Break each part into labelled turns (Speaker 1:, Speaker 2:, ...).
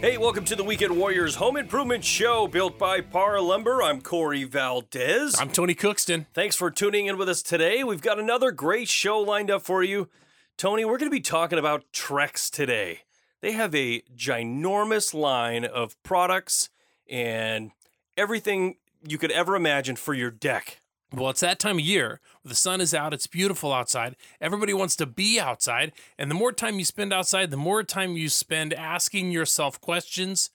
Speaker 1: Hey, welcome to the Weekend Warriors Home Improvement Show built by Parr Lumber. I'm Corey Valdez.
Speaker 2: I'm Tony Cookston.
Speaker 1: Thanks for tuning in with us today. We've got another great show lined up for you. Tony, we're going to be talking about Trex today. They have a ginormous line of products and everything you could ever imagine for your deck.
Speaker 2: Well, it's that time of year. The sun is out. It's beautiful outside. Everybody wants to be outside. And the more time you spend outside, the more time you spend asking yourself questions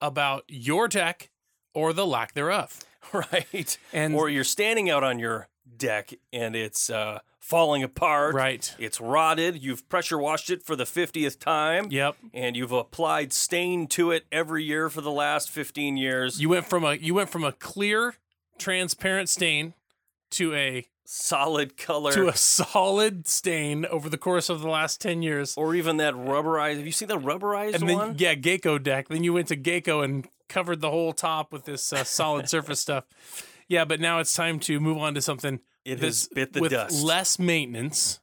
Speaker 2: about your deck or the lack thereof.
Speaker 1: Right.
Speaker 2: And-
Speaker 1: or you're standing out on your deck and it's uh, falling apart.
Speaker 2: Right.
Speaker 1: It's rotted. You've pressure washed it for the 50th time.
Speaker 2: Yep.
Speaker 1: And you've applied stain to it every year for the last 15 years.
Speaker 2: You went from a you went from a clear, transparent stain to a
Speaker 1: Solid color.
Speaker 2: to a solid stain over the course of the last 10 years.
Speaker 1: or even that rubberized. Have you seen the rubberized
Speaker 2: And then
Speaker 1: one?
Speaker 2: yeah, Geico deck. Then you went to Geico and covered the whole top with this uh, solid surface stuff. Yeah, but now it's time to move on to something
Speaker 1: It has bit the
Speaker 2: with
Speaker 1: dust.
Speaker 2: less maintenance,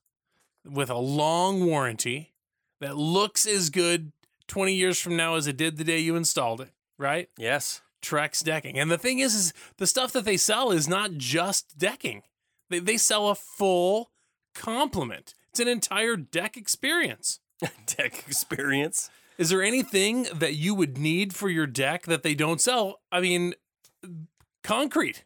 Speaker 2: with a long warranty that looks as good 20 years from now as it did the day you installed it, right?
Speaker 1: yes.
Speaker 2: Trex decking. And the thing is, is the stuff that they sell is not just decking. They, they sell a full complement. It's an entire deck experience.
Speaker 1: Deck experience.
Speaker 2: Is there anything that you would need for your deck that they don't sell? I mean, concrete.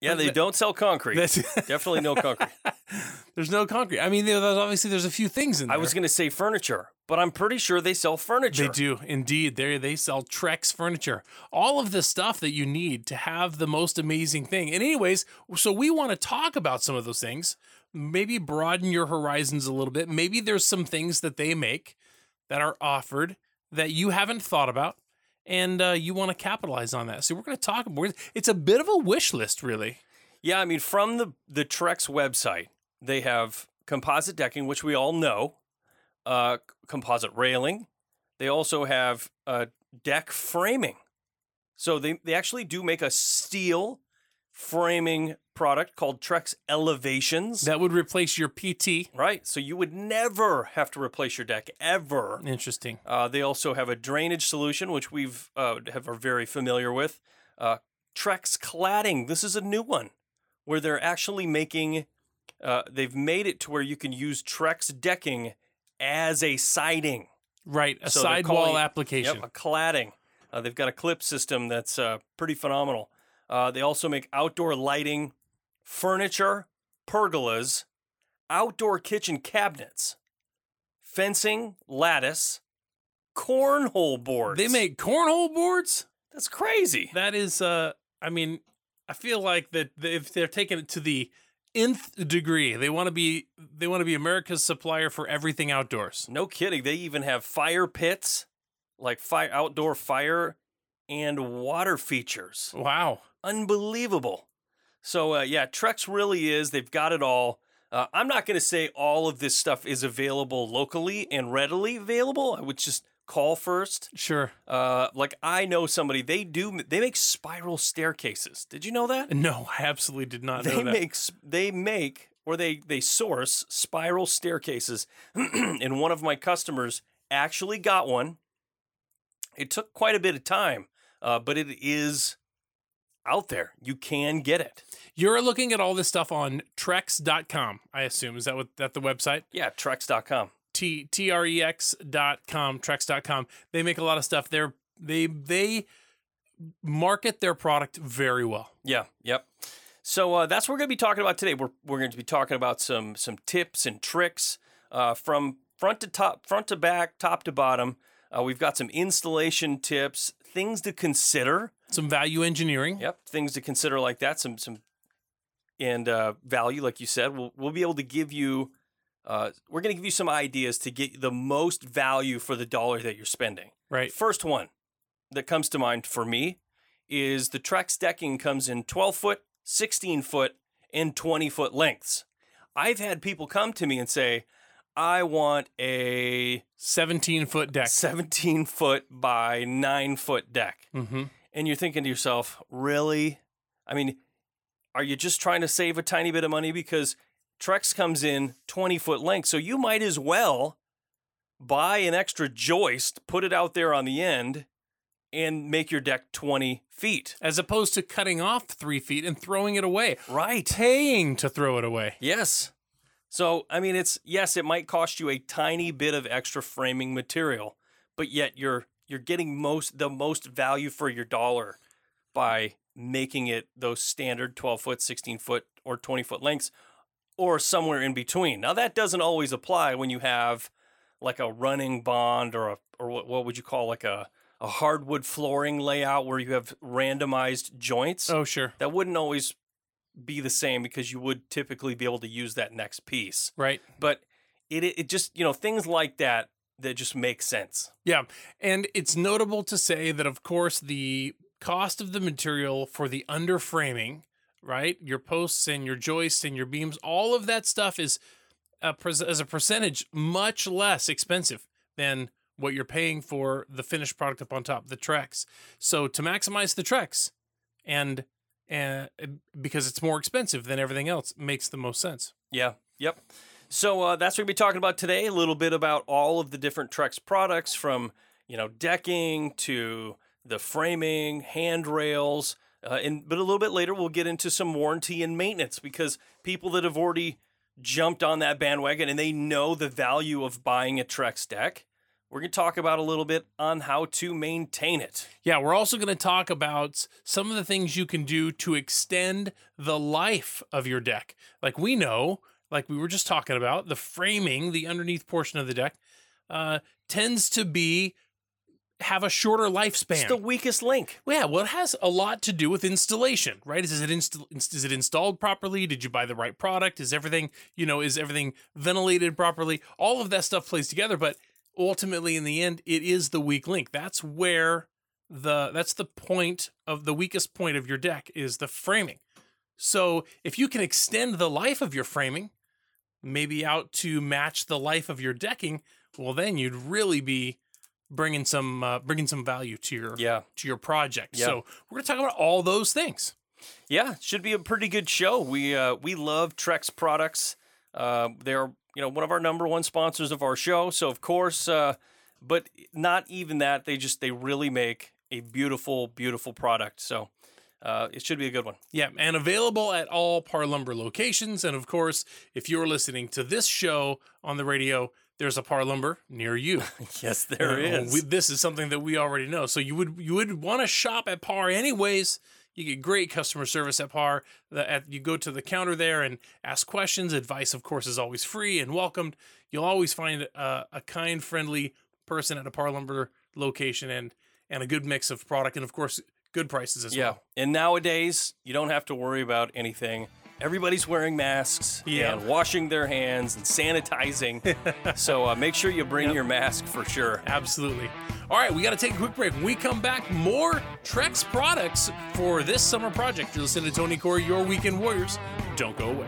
Speaker 1: Yeah, they don't sell concrete. Definitely no concrete.
Speaker 2: there's no concrete. I mean, there's obviously there's a few things in there.
Speaker 1: I was going to say furniture, but I'm pretty sure they sell furniture.
Speaker 2: They do indeed. They they sell Trex furniture. All of the stuff that you need to have the most amazing thing. And anyways, so we want to talk about some of those things. Maybe broaden your horizons a little bit. Maybe there's some things that they make that are offered that you haven't thought about, and uh, you want to capitalize on that. So we're going to talk about. It's a bit of a wish list, really.
Speaker 1: Yeah, I mean, from the the Trex website, they have composite decking, which we all know, uh, composite railing. They also have uh, deck framing. So they they actually do make a steel framing product called Trex Elevations.
Speaker 2: That would replace your PT.
Speaker 1: right. So you would never have to replace your deck ever.
Speaker 2: Interesting.
Speaker 1: Uh, they also have a drainage solution, which we've uh, have, are very familiar with. Uh, Trex cladding. This is a new one, where they're actually making. Uh, they've made it to where you can use Trex decking as a siding.
Speaker 2: Right, a
Speaker 1: So
Speaker 2: sidewall application.
Speaker 1: Yep, a cladding. Uh, they've got a clip system that's uh, pretty phenomenal. Uh, they also make outdoor lighting, furniture, pergolas, outdoor kitchen cabinets, fencing, lattice, cornhole boards.
Speaker 2: They make cornhole boards.
Speaker 1: that's crazy.
Speaker 2: That is, uh, I mean, I feel like that if they're taking it to the nth degree, they want to be they want to be America's supplier for everything outdoors.
Speaker 1: No kidding. They even have fire pits, like fire outdoor fire and water features.
Speaker 2: Wow.
Speaker 1: Unbelievable. So uh, yeah, Trex really is. They've got it all. Uh, I'm not going to say all of this stuff is available locally and readily available. I would just call first.
Speaker 2: Sure.
Speaker 1: Uh, like I know somebody. They do. They make spiral staircases. Did you know that?
Speaker 2: No, I absolutely did not know
Speaker 1: They
Speaker 2: that.
Speaker 1: Make, they make or they they source spiral staircases. and one of my customers actually got one. It took quite a bit of time, uh, but it is out there. You can get it.
Speaker 2: You're looking at all this stuff on Trex.com, I assume. Is that what that the website?
Speaker 1: Yeah, Trex.com.
Speaker 2: T T R E X dot com, Trex.com. They make a lot of stuff. They're they they market their product very well.
Speaker 1: Yeah, yep. So uh, that's what we're going to be talking about today. We're, we're going to be talking about some some tips and tricks uh, from front to top, front to back, top to bottom. Uh, we've got some installation tips, things to consider.
Speaker 2: Some value engineering.
Speaker 1: Yep, things to consider like that. Some some and uh, value, like you said. We'll we'll be able to give you. Uh, we're going to give you some ideas to get the most value for the dollar that you're spending.
Speaker 2: Right.
Speaker 1: First one that comes to mind for me is the Trex decking comes in 12 foot, 16 foot, and 20 foot lengths. I've had people come to me and say, I want a
Speaker 2: 17 foot deck.
Speaker 1: 17 foot by 9 foot deck.
Speaker 2: Mm-hmm.
Speaker 1: And you're thinking to yourself, really? I mean, are you just trying to save a tiny bit of money? Because Trex comes in 20 foot length. So you might as well buy an extra joist, put it out there on the end, and make your deck 20 feet.
Speaker 2: As opposed to cutting off three feet and throwing it away,
Speaker 1: Right.
Speaker 2: paying to throw it away.
Speaker 1: Yes. So, I mean, it's yes, it might cost you a tiny bit of extra framing material, but yet you're you're getting most the most value for your dollar by making it those standard 12 foot, 16 foot, or 20 foot lengths, or somewhere in between. Now, that doesn't always apply when you have like a running bond or a or what, what would you call like a a hardwood flooring layout where you have randomized joints
Speaker 2: Oh, sure.
Speaker 1: that wouldn't always be the same because you would typically be able to use that next piece.
Speaker 2: Right.
Speaker 1: But it it just you know things like that that just make sense.
Speaker 2: Yeah. And it's notable to say that, of course, the cost of the material for the underframing, right? Your posts and your joists and your beams, all of that stuff is a, pres- as a percentage much less expensive than what you're paying for the finished product up on top, the Trex. So to maximize the Trex and and because it's more expensive than everything else makes the most sense.
Speaker 1: Yeah. Yep. So uh, that's what we'll be talking about today. A little bit about all of the different Trex products, from you know decking to the framing, handrails, uh, and but a little bit later we'll get into some warranty and maintenance because people that have already jumped on that bandwagon and they know the value of buying a Trex deck. We're going to talk about a little bit on how to maintain it.
Speaker 2: Yeah, we're also going to talk about some of the things you can do to extend the life of your deck. Like we know, like we were just talking about, the framing, the underneath portion of the deck, uh, tends to be have a shorter lifespan.
Speaker 1: It's the weakest link.
Speaker 2: Yeah, well, it has a lot to do with installation, right? Is it inst- is it installed properly? Did you buy the right product? Is everything you know? Is everything ventilated properly? All of that stuff plays together, but ultimately, in the end, it is the weak link. That's where the that's the point of the weakest point of your deck is the framing. So if you can extend the life of your framing, maybe out to match the life of your decking, well, then you'd really be bringing some uh, bringing some value to your
Speaker 1: Yeah.
Speaker 2: to your project.
Speaker 1: Yeah.
Speaker 2: So we're to talk about all those things.
Speaker 1: Yeah, should be a pretty good show. We uh, we love Trex products. Uh, they're you know one of our number one sponsors of our show. So of course, uh, but not even that. They just they really make a beautiful, beautiful product. So uh, it should be a good one.
Speaker 2: Yeah, and available at all Parr Lumber locations. And of course, if you're listening to this show on the radio, there's a Parr Lumber near you.
Speaker 1: Yes, there is.
Speaker 2: we- this is something that we already know. So you would you would want to shop at Parr anyways. You get great customer service at Parr. The, at, you go to the counter there and ask questions. Advice, of course, is always free and welcomed. You'll always find uh, a kind, friendly person at a Parr Lumber location and and a good mix of product and of course good prices as
Speaker 1: yeah,
Speaker 2: well.
Speaker 1: and nowadays you don't have to worry about anything. Everybody's wearing masks
Speaker 2: Yeah.
Speaker 1: and washing their hands and sanitizing. so uh, make sure you bring
Speaker 2: Yep.
Speaker 1: your mask for sure.
Speaker 2: Absolutely. All right, we got to take a quick break. When we come back, more Trex products for this summer project. You're listening to Tony Corey, your Weekend Warriors. Don't go away.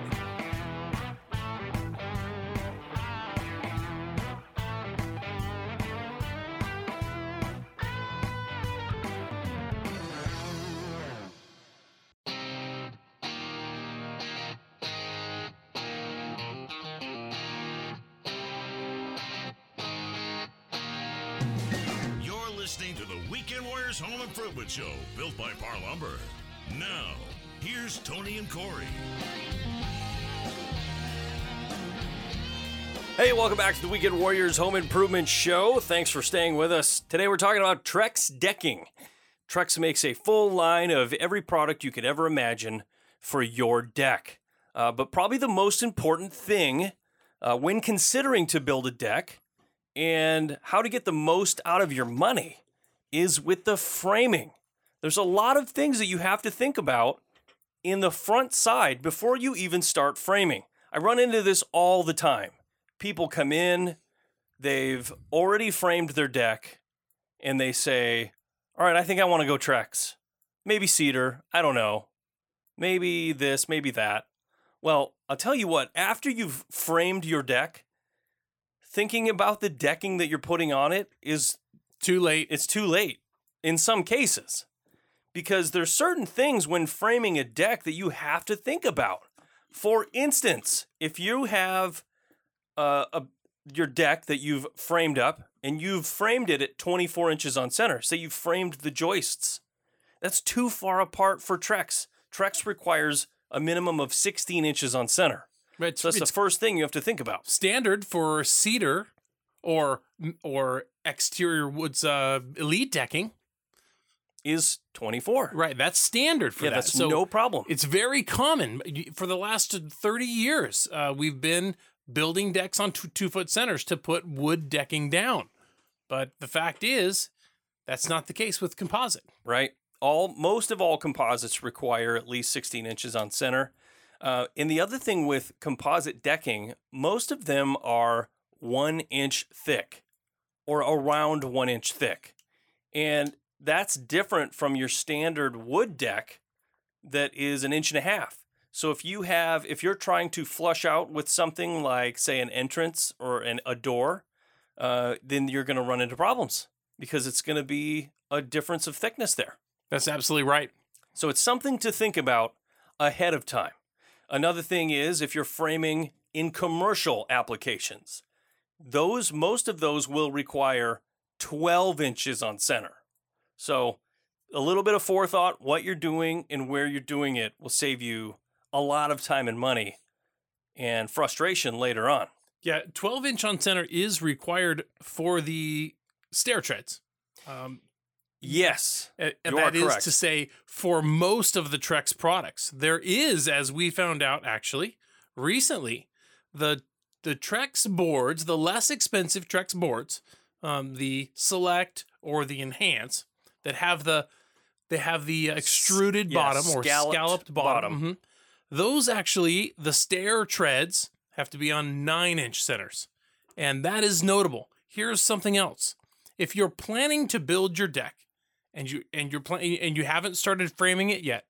Speaker 3: Show, built by Parr Lumber. Now, here's Tony and Corey.
Speaker 1: Hey, welcome back to the Weekend Warriors Home Improvement Show. Thanks for staying with us. Today we're talking about Trex decking. Trex makes a full line of every product you could ever imagine for your deck. Uh, but probably the most important thing uh, when considering to build a deck and how to get the most out of your money is with the framing. There's a lot of things that you have to think about in the front side before you even start framing. I run into this all the time. People come in, they've already framed their deck, and they say, All right, I think I want to go Trex. Maybe cedar. I don't know. Maybe this, maybe that. Well, I'll tell you what, after you've framed your deck, thinking about the decking that you're putting on it is
Speaker 2: Too late.
Speaker 1: it's too late in some cases. Because there's certain things when framing a deck that you have to think about. For instance, if you have uh, a your deck that you've framed up and you've framed it at 24 inches on center, say you've framed the joists, that's too far apart for Trex. Trex requires a minimum of 16 inches on center.
Speaker 2: It's,
Speaker 1: So that's
Speaker 2: it's
Speaker 1: the first thing you have to think about.
Speaker 2: standard for cedar or or exterior woods uh, elite decking.
Speaker 1: Is 24.
Speaker 2: Right, that's standard for
Speaker 1: Yeah,
Speaker 2: that.
Speaker 1: that's
Speaker 2: so
Speaker 1: no problem.
Speaker 2: It's very common for the last thirty years. Uh, we've been building decks on two, two foot centers to put wood decking down, but the fact is, that's not the case with composite.
Speaker 1: right? All most of all composites require at least 16 inches on center. Uh, and the other thing with composite decking, most of them are one inch thick or around one inch thick. And that's different from your standard wood deck that is an inch and a half. So if you have, if you're trying to flush out with something like, say, an entrance or an, a door, uh, then you're going to run into problems because it's going to be a difference of thickness there.
Speaker 2: That's absolutely right.
Speaker 1: So it's something to think about ahead of time. Another thing is if you're framing in commercial applications, those most of those will require 12 inches on center. So a little bit of forethought, what you're doing and where you're doing it will save you a lot of time and money and frustration later on.
Speaker 2: Yeah, twelve inch on center is required for the stair treads. Um,
Speaker 1: Yes.
Speaker 2: And and
Speaker 1: You are
Speaker 2: that is
Speaker 1: correct.
Speaker 2: to say, for most of the Trex products, there is, as we found out actually recently, the the Trex boards, the less expensive Trex boards, um, the Select or the Enhance, that have the they have the extruded
Speaker 1: yeah,
Speaker 2: bottom or
Speaker 1: scalloped
Speaker 2: scalloped bottom. Mhm. Those actually, the stair treads have to be on nine inch centers, and that is notable. Here's something else: if you're planning to build your deck and you and you're planning and you haven't started framing it yet,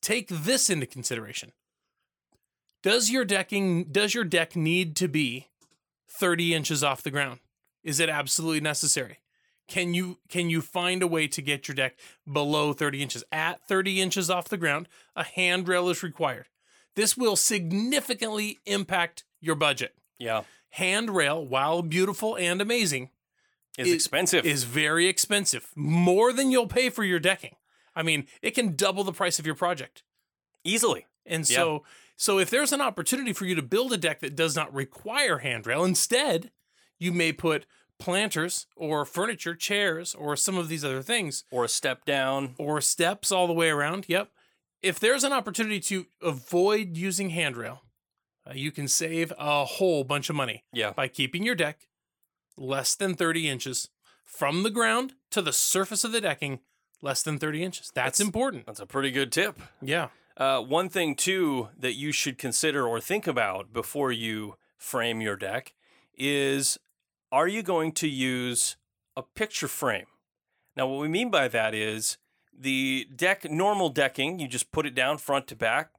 Speaker 2: take this into consideration. Does your decking does your deck need to be 30 inches off the ground? Is it absolutely necessary? Can you can you find a way to get your deck below 30 inches? At 30 inches off the ground, a handrail is required. This will significantly impact your budget.
Speaker 1: Yeah.
Speaker 2: Handrail, while beautiful and amazing,
Speaker 1: It's
Speaker 2: It
Speaker 1: expensive.
Speaker 2: is very expensive, more than you'll pay for your decking. I mean, it can double the price of your project.
Speaker 1: easily.
Speaker 2: And
Speaker 1: Yeah.
Speaker 2: so, so if there's an opportunity for you to build a deck that does not require handrail, instead, you may put planters or furniture, chairs, or some of these other things,
Speaker 1: Or a step down.
Speaker 2: or steps all the way around. Yep. If there's an opportunity to avoid using handrail, uh, you can save a whole bunch of money
Speaker 1: Yeah.
Speaker 2: by keeping your deck less than 30 inches from the ground to the surface of the decking, less than 30 inches. That's,
Speaker 1: That's-
Speaker 2: important.
Speaker 1: That's a pretty good tip.
Speaker 2: Yeah.
Speaker 1: Uh, one thing too that you should consider or think about before you frame your deck is are you going to use a picture frame? Now, what we mean by that is the deck, normal decking, you just put it down front to back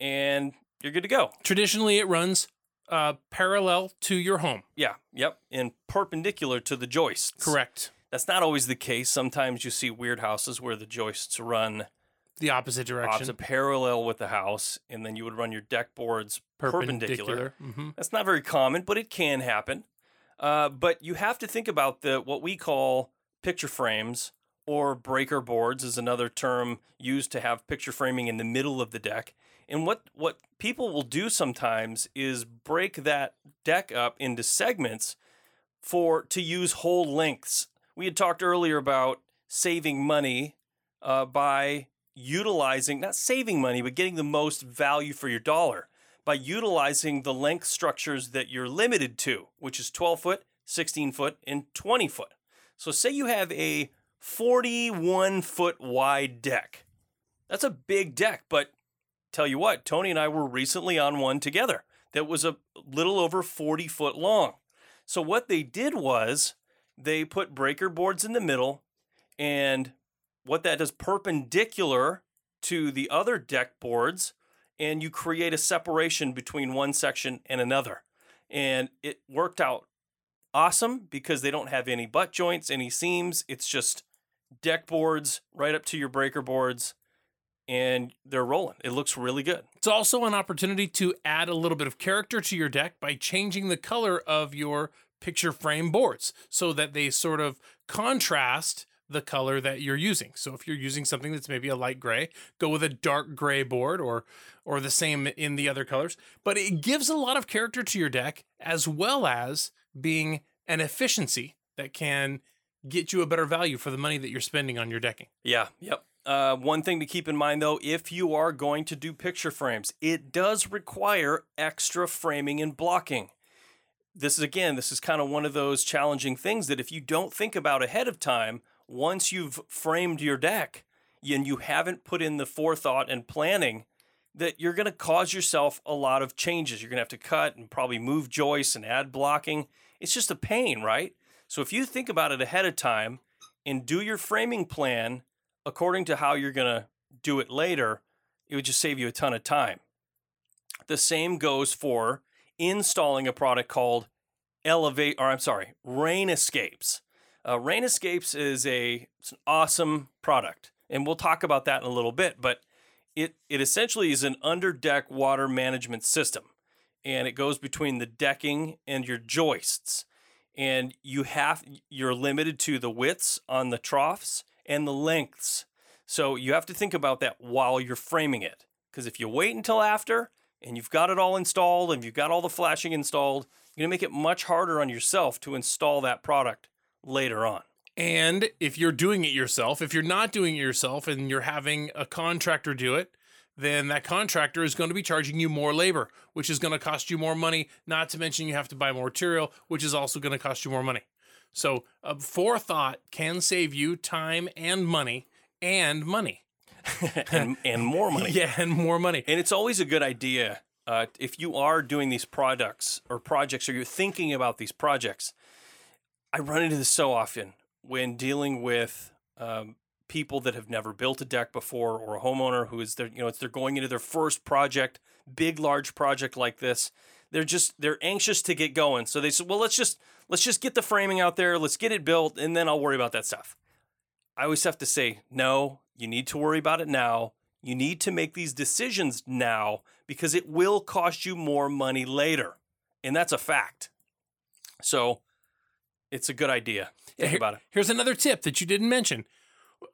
Speaker 1: and you're good to go.
Speaker 2: Traditionally, it runs uh, parallel to your home.
Speaker 1: Yeah, yep, and perpendicular to the joists.
Speaker 2: Correct.
Speaker 1: That's not always the case. Sometimes you see weird houses where the joists run
Speaker 2: The opposite direction.
Speaker 1: opposite parallel with the house, and then you would run your deck boards perpendicular.
Speaker 2: hmm
Speaker 1: That's not very common, but it can happen. Uh, but you have to think about the what we call picture frames or breaker boards is another term used to have picture framing in the middle of the deck. And what what people will do sometimes is break that deck up into segments for to use whole lengths. We had talked earlier about saving money uh, by utilizing not saving money but getting the most value for your dollar by utilizing the length structures that you're limited to, which is 12 foot, 16 foot, and 20 foot. So, say you have a 41 foot wide deck. That's a big deck, but tell you what, Tony and I were recently on one together that was a little over 40 foot long. So, what they did was they put breaker boards in the middle, and what that does perpendicular to the other deck boards and you create a separation between one section and another. And it worked out awesome because they don't have any butt joints, any seams. It's just deck boards right up to your breaker boards and they're rolling. It looks really good.
Speaker 2: It's also an opportunity to add a little bit of character to your deck by changing the color of your picture frame boards so that they sort of contrast the color that you're using. So if you're using something that's maybe a light gray, go with a dark gray board or or the same in the other colors. But it gives a lot of character to your deck as well as being an efficiency that can get you a better value for the money that you're spending on your decking.
Speaker 1: Yeah, yep. Uh, one thing to keep in mind though, if you are going to do picture frames, it does require extra framing and blocking. This is again, this is kind of one of those challenging things that if you don't think about ahead of time, once you've framed your deck and you haven't put in the forethought and planning, that you're going to cause yourself a lot of changes. You're going to have to cut and probably move joists and add blocking. It's just a pain, right? So if you think about it ahead of time and do your framing plan according to how you're going to do it later, it would just save you a ton of time. The same goes for installing a product called Elevate, or I'm sorry, Rain Escapes. Uh, Rain Escapes is a an awesome product, and we'll talk about that in a little bit. But it it essentially is an under deck water management system, and it goes between the decking and your joists. And you have you're limited to the widths on the troughs and the lengths. So you have to think about that while you're framing it. Because if you wait until after and you've got it all installed and you've got all the flashing installed, you're to make it much harder on yourself to install that product later on.
Speaker 2: And if you're doing it yourself, if you're not doing it yourself and you're having a contractor do it, then that contractor is going to be charging you more labor, which is going to cost you more money. Not to mention you have to buy more material, which is also going to cost you more money. So, uh, forethought can save you time and money and money.
Speaker 1: and, and more money.
Speaker 2: yeah, and more money.
Speaker 1: And it's always a good idea uh, if you are doing these products or projects or you're thinking about these projects. I run into this so often when dealing with um, people that have never built a deck before or a homeowner who is you know, it's they're going into their first project, big, large project like this. They're just they're anxious to get going. So they said, well, let's just let's just get the framing out there, let's get it built, and then I'll worry about that stuff. I always have to say, no, you need to worry about it now. You need to make these decisions now because it will cost you more money later. And that's a fact. So it's a good idea. Think
Speaker 2: Here-
Speaker 1: about it.
Speaker 2: Here's another tip that you didn't mention.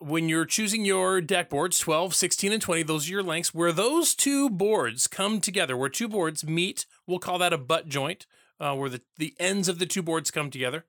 Speaker 2: When you're choosing your deck boards, 12, 16, and 20, those are your lengths. Where those two boards come together, where two boards meet, we'll call that a butt joint, uh, where the, the ends of the two boards come together.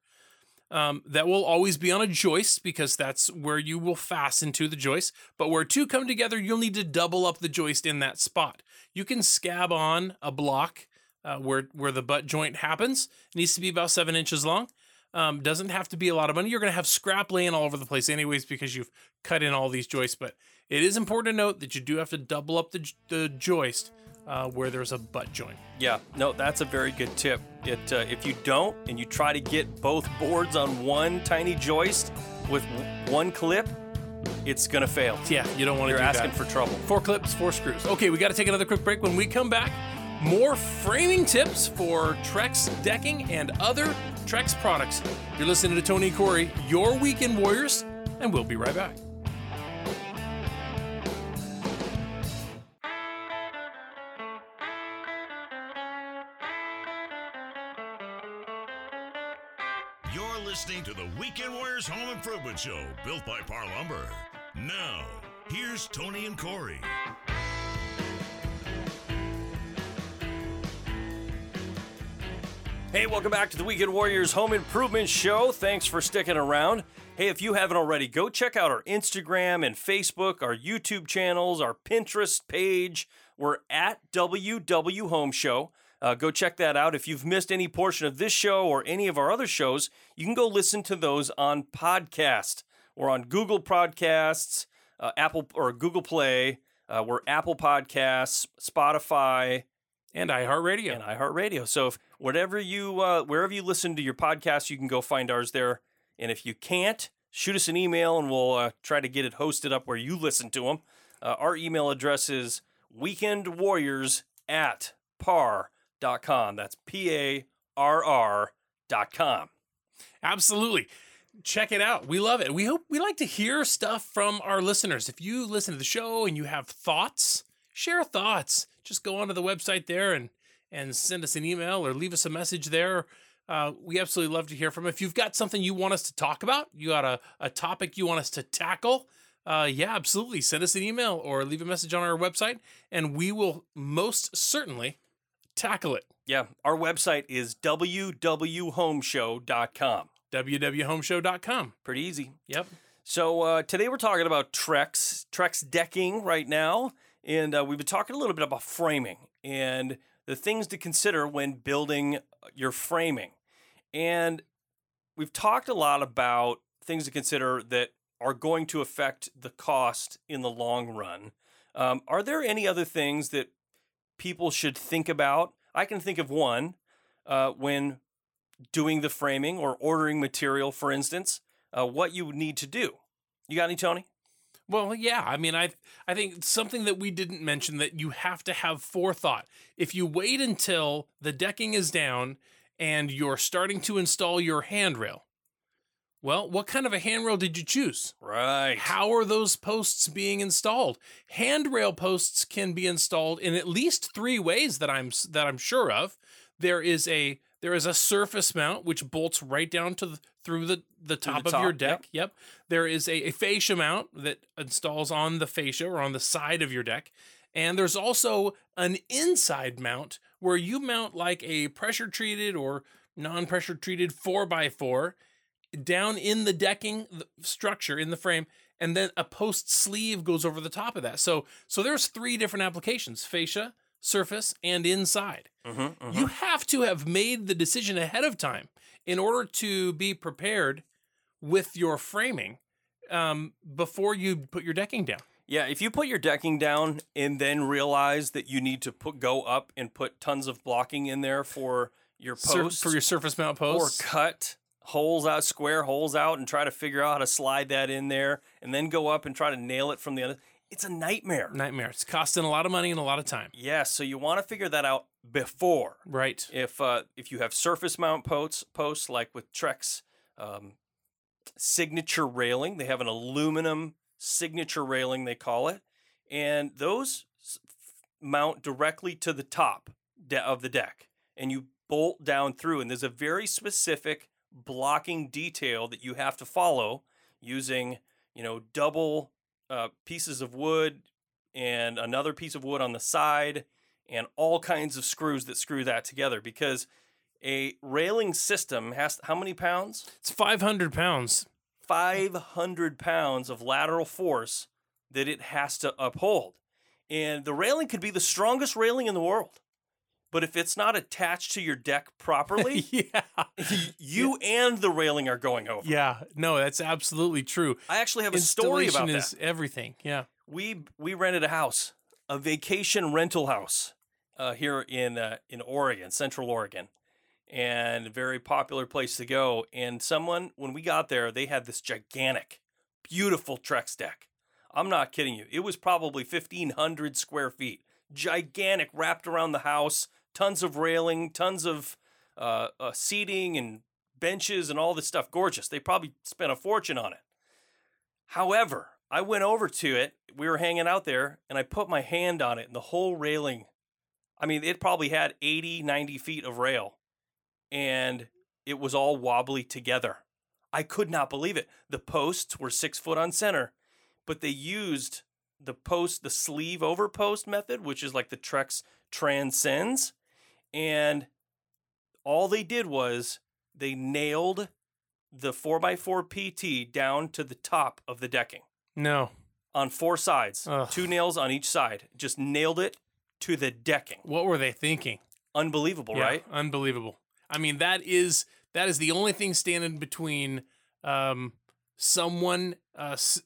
Speaker 2: Um, that will always be on a joist because that's where you will fasten to the joist. But where two come together, you'll need to double up the joist in that spot. You can scab on a block uh, where where the butt joint happens. It needs to be about seven inches long. Um, doesn't have to be a lot of money. You're going to have scrap laying all over the place, anyways, because you've cut in all these joists. But it is important to note that you do have to double up the, the joist uh, where there's a butt joint.
Speaker 1: Yeah, no, that's a very good tip. It uh, if you don't and you try to get both boards on one tiny joist with one clip, it's gonna fail.
Speaker 2: Yeah, you don't want to
Speaker 1: You're asking
Speaker 2: that.
Speaker 1: for trouble.
Speaker 2: Four clips, four screws. Okay, we got to take another quick break. When we come back, more framing tips for Trex decking and other Trex products. You're listening to Tony Corey, your weekend warriors, and we'll be right back.
Speaker 3: You're listening to the Weekend Warriors Home Improvement Show, built by Parr Lumber. Now, here's Tony and Corey.
Speaker 1: Hey, welcome back to the Weekend Warriors Home Improvement Show. Thanks for sticking around. Hey, if you haven't already, go check out our Instagram and Facebook, our YouTube channels, our Pinterest page. We're at WW Home Show. Uh, go check that out. If you've missed any portion of this show or any of our other shows, you can go listen to those on podcast. We're on Google Podcasts, uh, Apple or Google Play. Uh, we're Apple Podcasts, Spotify,
Speaker 2: And iHeartRadio.
Speaker 1: and iHeartRadio. So if whatever you uh, wherever you listen to your podcast, you can go find ours there. And if you can't, shoot us an email and we'll uh, try to get it hosted up where you listen to them. Uh, our email address is Weekend Warriors at parr.com. That's P A R R.com.
Speaker 2: Absolutely. Check it out. We love it. We hope we like to hear stuff from our listeners. If you listen to the show and you have thoughts, share thoughts. Just go onto the website there and and send us an email or leave us a message there. Uh, we absolutely love to hear from. If you've got something you want us to talk about, you got a, a topic you want us to tackle, uh, yeah, absolutely. Send us an email or leave a message on our website, and we will most certainly tackle it.
Speaker 1: Yeah, our website is www.homeshow.com.
Speaker 2: www.homeshow.com.
Speaker 1: Pretty easy.
Speaker 2: Yep.
Speaker 1: So uh, today we're talking about Trex, Trex decking right now, and uh, we've been talking a little bit about framing and the things to consider when building your framing. And we've talked a lot about things to consider that are going to affect the cost in the long run. Um, are there any other things that people should think about? I can think of one uh, when doing the framing or ordering material, for instance, uh, what you need to do. You got any, Tony?
Speaker 2: Well, yeah. I mean, I I think something that we didn't mention that you have to have forethought. If you wait until the decking is down and you're starting to install your handrail, well, what kind of a handrail did you choose?
Speaker 1: Right.
Speaker 2: How are those posts being installed? Handrail posts can be installed in at least three ways that I'm that I'm sure of. There is a there is a surface mount which bolts right down to the, through the the top
Speaker 1: the
Speaker 2: of your
Speaker 1: top, yep.
Speaker 2: deck. Yep. There is a, a fascia mount that installs on the fascia or on the side of your deck. And there's also an inside mount where you mount like a pressure treated or non pressure treated 4x4 down in the decking structure in the frame and then a post sleeve goes over the top of that. So so there's three different applications: fascia, surface, and inside.
Speaker 1: Mm-hmm,
Speaker 2: You have to have made the decision ahead of time in order to be prepared with your framing um, before you put your decking down.
Speaker 1: Yeah, if you put your decking down and then realize that you need to put go up and put tons of blocking in there for your
Speaker 2: Sur-
Speaker 1: posts
Speaker 2: for your surface mount
Speaker 1: post
Speaker 2: or
Speaker 1: cut holes out, square holes out, and try to figure out how to slide that in there, and then go up and try to nail it from the other. It's a nightmare.
Speaker 2: Nightmare. It's costing a lot of money and a lot of time.
Speaker 1: Yes, so you want to figure that out before.
Speaker 2: Right.
Speaker 1: If uh, if you have surface mount posts, posts like with Trex um, signature railing, they have an aluminum signature railing they call it, and those mount directly to the top de- of the deck, and you bolt down through. And there's a very specific blocking detail that you have to follow using, you know, double uh, pieces of wood and another piece of wood on the side and all kinds of screws that screw that together because a railing system has how many pounds?
Speaker 2: It's 500 pounds.
Speaker 1: 500 pounds of lateral force that it has to uphold. And the railing could be the strongest railing in the world. But if it's not attached to your deck properly,
Speaker 2: yeah.
Speaker 1: you and the railing are going over.
Speaker 2: Yeah. No, that's absolutely true.
Speaker 1: I actually have a story
Speaker 2: Installation
Speaker 1: about
Speaker 2: is
Speaker 1: that.
Speaker 2: everything. Yeah.
Speaker 1: we we rented a house, a vacation rental house, uh, here in uh, in Oregon, Central Oregon, and a very popular place to go. And someone, when we got there, they had this gigantic, beautiful Trex deck. I'm not kidding you. It was probably 1,500 square feet, gigantic, wrapped around the house, tons of railing, tons of uh, uh, seating and benches and all this stuff. Gorgeous. They probably spent a fortune on it. However, I went over to it. We were hanging out there and I put my hand on it and the whole railing, I mean, it probably had 80, 90 feet of rail and it was all wobbly together. I could not believe it. The posts were six foot on center, but they used the post, the sleeve over post method, which is like the Trex Transcends. And all they did was they nailed the 4x4 PT down to the top of the decking
Speaker 2: No.
Speaker 1: on four sides,
Speaker 2: Ugh.
Speaker 1: two nails on each side. Just nailed it to the decking.
Speaker 2: What were they thinking?
Speaker 1: Unbelievable,
Speaker 2: Yeah,
Speaker 1: right?
Speaker 2: Unbelievable. I mean, that is that is the only thing standing between um, someone uh, s-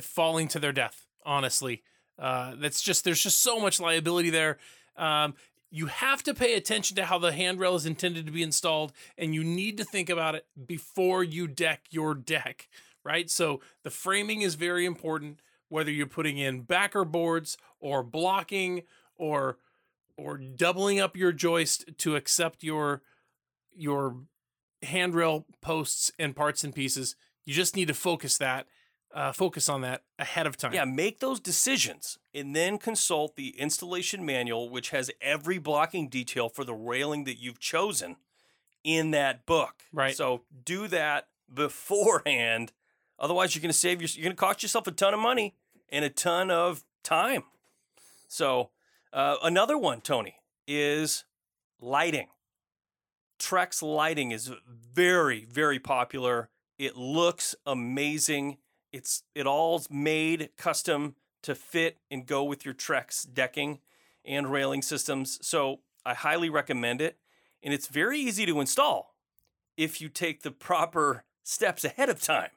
Speaker 2: falling to their death. Honestly, uh, that's just there's just so much liability there. Um, you have to pay attention to how the handrail is intended to be installed, and you need to think about it before you deck your deck. Right. So the framing is very important, whether you're putting in backer boards or blocking or or doubling up your joist to accept your your handrail posts and parts and pieces. You just need to focus that, uh, focus on that ahead of time.
Speaker 1: Yeah, make those decisions and then consult the installation manual, which has every blocking detail for the railing that you've chosen in that book.
Speaker 2: Right.
Speaker 1: So do that beforehand. Otherwise, you're going to save your, you're going to cost yourself a ton of money and a ton of time. So uh, another one, Tony, is lighting. Trex lighting is very, very popular. It looks amazing. It's it all's made custom to fit and go with your Trex decking and railing systems. So I highly recommend it. And it's very easy to install if you take the proper steps ahead of time.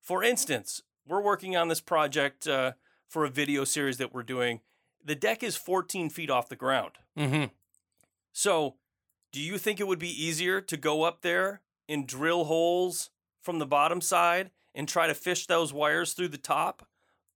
Speaker 1: For instance, we're working on this project uh, for a video series that we're doing. The deck is 14 feet off the ground.
Speaker 2: Mm-hmm.
Speaker 1: So, do you think it would be easier to go up there and drill holes from the bottom side and try to fish those wires through the top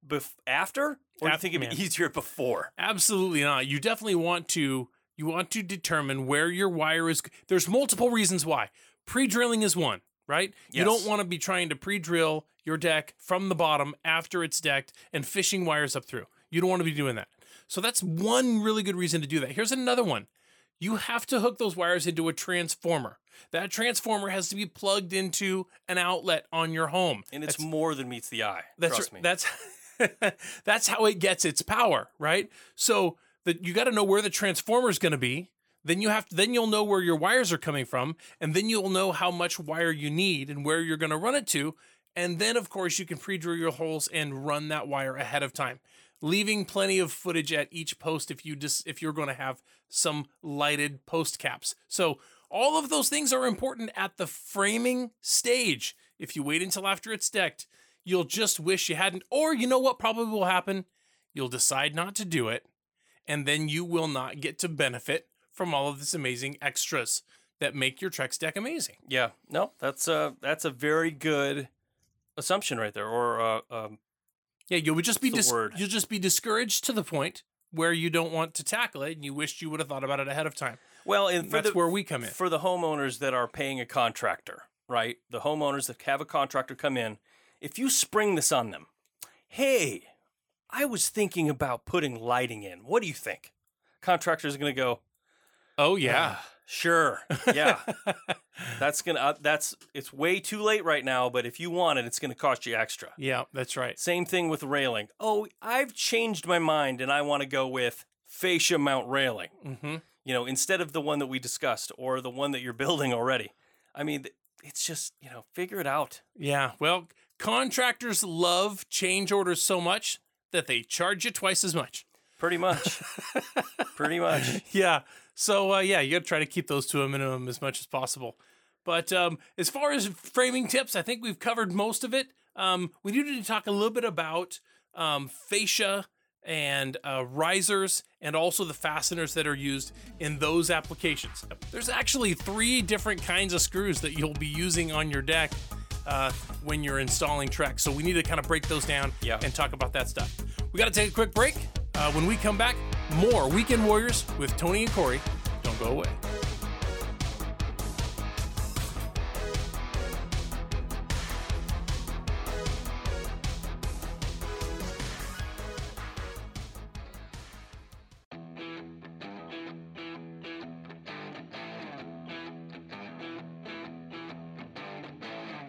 Speaker 1: bef- after? Or do you think it'd be
Speaker 2: man.
Speaker 1: easier before?
Speaker 2: Absolutely not. You definitely want to you want to determine where your wire is. There's multiple reasons why. Pre-drilling is one, right? You don't want to be trying to pre-drill your deck from the bottom after it's decked and fishing wires up through. You don't want to be doing that. So that's one really good reason to do that. Here's another one. You have to hook those wires into a transformer. That transformer has to be plugged into an outlet on your home.
Speaker 1: And it's
Speaker 2: That's-
Speaker 1: more than meets the eye.
Speaker 2: that's
Speaker 1: trust me.
Speaker 2: that's that's how it gets its power, right? So that you got to know where the transformer is going to be. Then you have to, then you'll know where your wires are coming from, and then you'll know how much wire you need and where you're going to run it to. And then, of course, you can pre-drill your holes and run that wire ahead of time, leaving plenty of footage at each post if you just if you're going to have some lighted post caps. So all of those things are important at the framing stage. If you wait until after it's decked, you'll just wish you hadn't. Or you know what probably will happen? You'll decide not to do it, and then you will not get to benefit from all of this amazing extras that make your Trex deck amazing.
Speaker 1: yeah. No, that's a that's a very good assumption right there. Or uh, um,
Speaker 2: Yeah, you would just be dis- you'll just be discouraged to the point where you don't want to tackle it, and you wished you would have thought about it ahead of time.
Speaker 1: well, and
Speaker 2: That's
Speaker 1: the,
Speaker 2: where we come in.
Speaker 1: for the homeowners that are paying a contractor, right? The homeowners that have a contractor come in, if you spring this on them, hey, I was thinking about putting lighting in. What do you think? Contractor's going to go,
Speaker 2: Oh yeah,
Speaker 1: "Ah, sure, yeah. that's gonna. Uh, that's it's way too late right now. But if you want it, it's going to cost you extra.
Speaker 2: yeah, that's right.
Speaker 1: Same thing with railing. Oh, I've changed my mind and I want to go with fascia mount railing.
Speaker 2: Mm-hmm.
Speaker 1: You know, instead of the one that we discussed or the one that you're building already. I mean, it's just you know, figure it out.
Speaker 2: Yeah, well, contractors love change orders so much that they charge you twice as much.
Speaker 1: Pretty much. Pretty much.
Speaker 2: Yeah. So uh, yeah, you got to try to keep those to a minimum as much as possible. But um, as far as framing tips, I think we've covered most of it. Um, we needed to talk a little bit about um, fascia and uh, risers and also the fasteners that are used in those applications. There's actually three different kinds of screws that you'll be using on your deck uh, when you're installing Trex. So we need to kind of break those down
Speaker 1: Yeah.
Speaker 2: and talk about that stuff. We got to take a quick break. Uh, when we come back, more Weekend Warriors with Tony and Corey. Don't go away.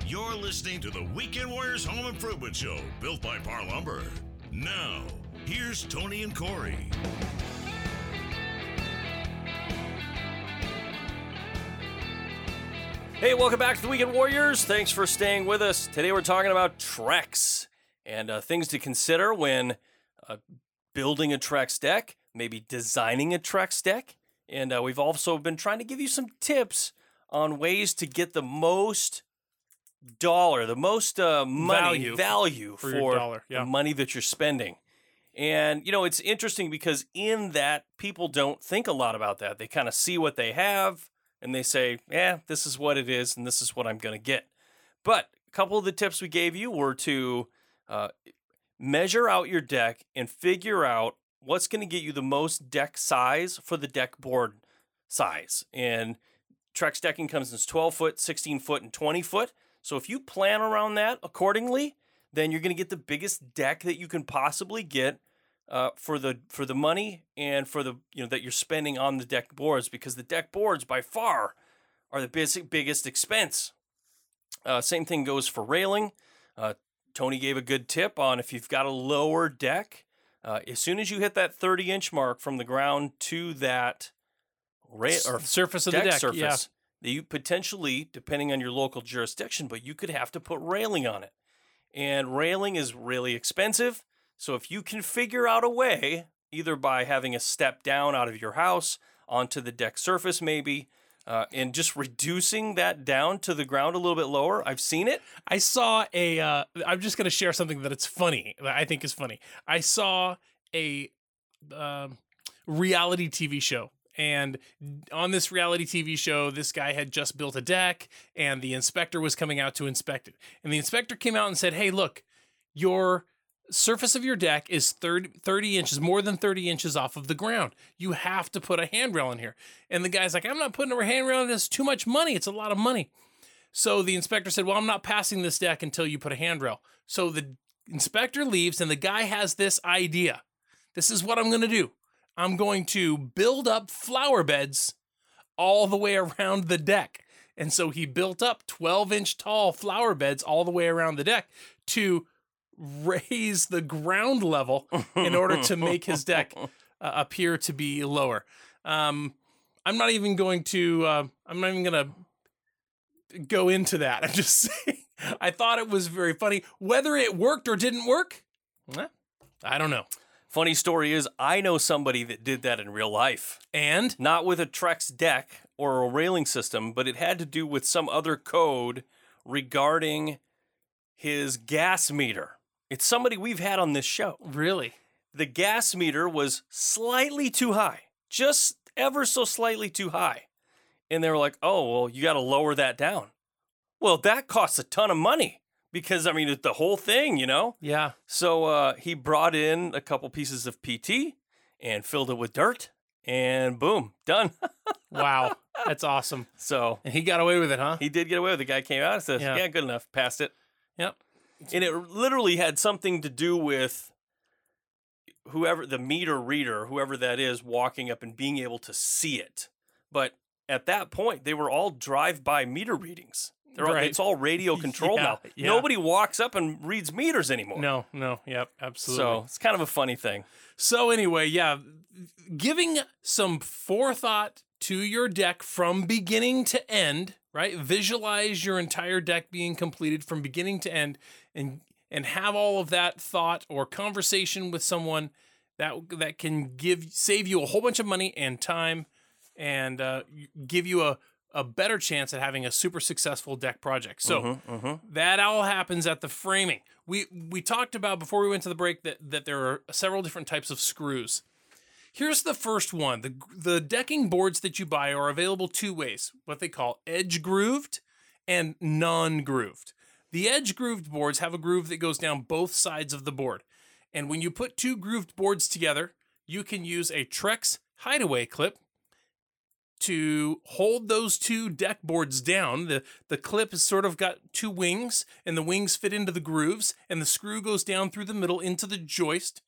Speaker 3: You're listening to the Weekend Warriors Home Improvement Show, built by Parr Lumber. Now, here's Tony and Corey.
Speaker 1: Hey, welcome back to the Weekend Warriors. Thanks for staying with us. Today we're talking about Trex and uh, things to consider when uh, building a Trex deck, maybe designing a Trex deck. And uh, we've also been trying to give you some tips on ways to get the most dollar, the most uh, money
Speaker 2: Value
Speaker 1: value
Speaker 2: for
Speaker 1: for,
Speaker 2: dollar, yeah.
Speaker 1: the money that you're spending. And you know, it's interesting because in that people don't think a lot about that. They kind of see what they have and they say, "Yeah, this is what it is and this is what I'm going to get." But a couple of the tips we gave you were to uh, measure out your deck and figure out what's going to get you the most deck size for the deck board size. And Trex decking comes in 12 foot, 16 foot, and 20 foot. So if you plan around that accordingly, then you're going to get the biggest deck that you can possibly get uh, for the for the money and for the you know that you're spending on the deck boards because the deck boards by far are the basic, biggest expense. Uh, same thing goes for railing. Uh, Tony gave a good tip on if you've got a lower deck, uh, as soon as you hit that 30 inch mark from the ground to that ra- or
Speaker 2: surface of
Speaker 1: deck,
Speaker 2: the deck.
Speaker 1: surface,
Speaker 2: Yeah.
Speaker 1: you potentially, depending on your local jurisdiction, but you could have to put railing on it. And railing is really expensive. So if you can figure out a way, either by having a step down out of your house onto the deck surface, maybe, uh, and just reducing that down to the ground a little bit lower, I've seen it.
Speaker 2: I saw a. Uh, I'm just going to share something that it's funny. That I think is funny. I saw a um reality TV show, and on this reality TV show, this guy had just built a deck, and the inspector was coming out to inspect it. And the inspector came out and said, "Hey, look, your surface of your deck is 30, 30 inches, more than 30 inches off of the ground. You have to put a handrail in here." And the guy's like, "I'm not putting a handrail in. It's too much money. It's a lot of money." So the inspector said, Well, I'm not passing this deck until you put a handrail. So the inspector leaves, and the guy has this idea. This is what I'm going to do I'm going to build up flower beds all the way around the deck. And so he built up 12 inch tall flower beds all the way around the deck to raise the ground level in order to make his deck uh, appear to be lower. Um, I'm not even going to. Uh, I'm not even going to go into that. I'm just saying. I thought it was very funny. Whether it worked or didn't work, eh, I don't know.
Speaker 1: Funny story is, I know somebody that did that in real life.
Speaker 2: And
Speaker 1: Not with a Trex deck or a railing system, but it had to do with some other code regarding his gas meter. It's somebody we've had on this show.
Speaker 2: really,
Speaker 1: The gas meter was slightly too high, just ever so slightly too high. And they were like, oh, well, you got to lower that down. Well, that costs a ton of money because, I mean, it's the whole thing, you know?
Speaker 2: yeah,
Speaker 1: So uh, he brought in a couple pieces of PT and filled it with dirt, and boom, done.
Speaker 2: wow, that's awesome.
Speaker 1: so
Speaker 2: And he got away with it, huh?
Speaker 1: he did get away with it. The guy came out and said,
Speaker 2: Yeah.
Speaker 1: yeah. good enough, passed it.
Speaker 2: Yep.
Speaker 1: And it literally had something to do with whoever the meter reader, whoever that is, walking up and being able to see it. But at that point, they were all drive-by meter readings. They're all,
Speaker 2: Right.
Speaker 1: It's all radio controlled
Speaker 2: Yeah,
Speaker 1: now.
Speaker 2: yeah.
Speaker 1: Nobody walks up and reads meters anymore.
Speaker 2: No, no, yep, absolutely.
Speaker 1: So it's kind of a funny thing.
Speaker 2: So anyway, yeah, giving some forethought to your deck from beginning to end, right? Visualize your entire deck being completed from beginning to end and and have all of that thought or conversation with someone that that can give save you a whole bunch of money and time and uh, give you a a better chance at having a super successful deck project. So that all happens at the framing. We we talked about before we went to the break that that there are several different types of screws. Here's the first one. The the decking boards that you buy are available two ways, what they call edge grooved and non-grooved. The edge grooved boards have a groove that goes down both sides of the board. And when you put two grooved boards together, you can use a Trex hideaway clip to hold those two deck boards down. The the clip has sort of got two wings, and the wings fit into the grooves, and the screw goes down through the middle into the joist.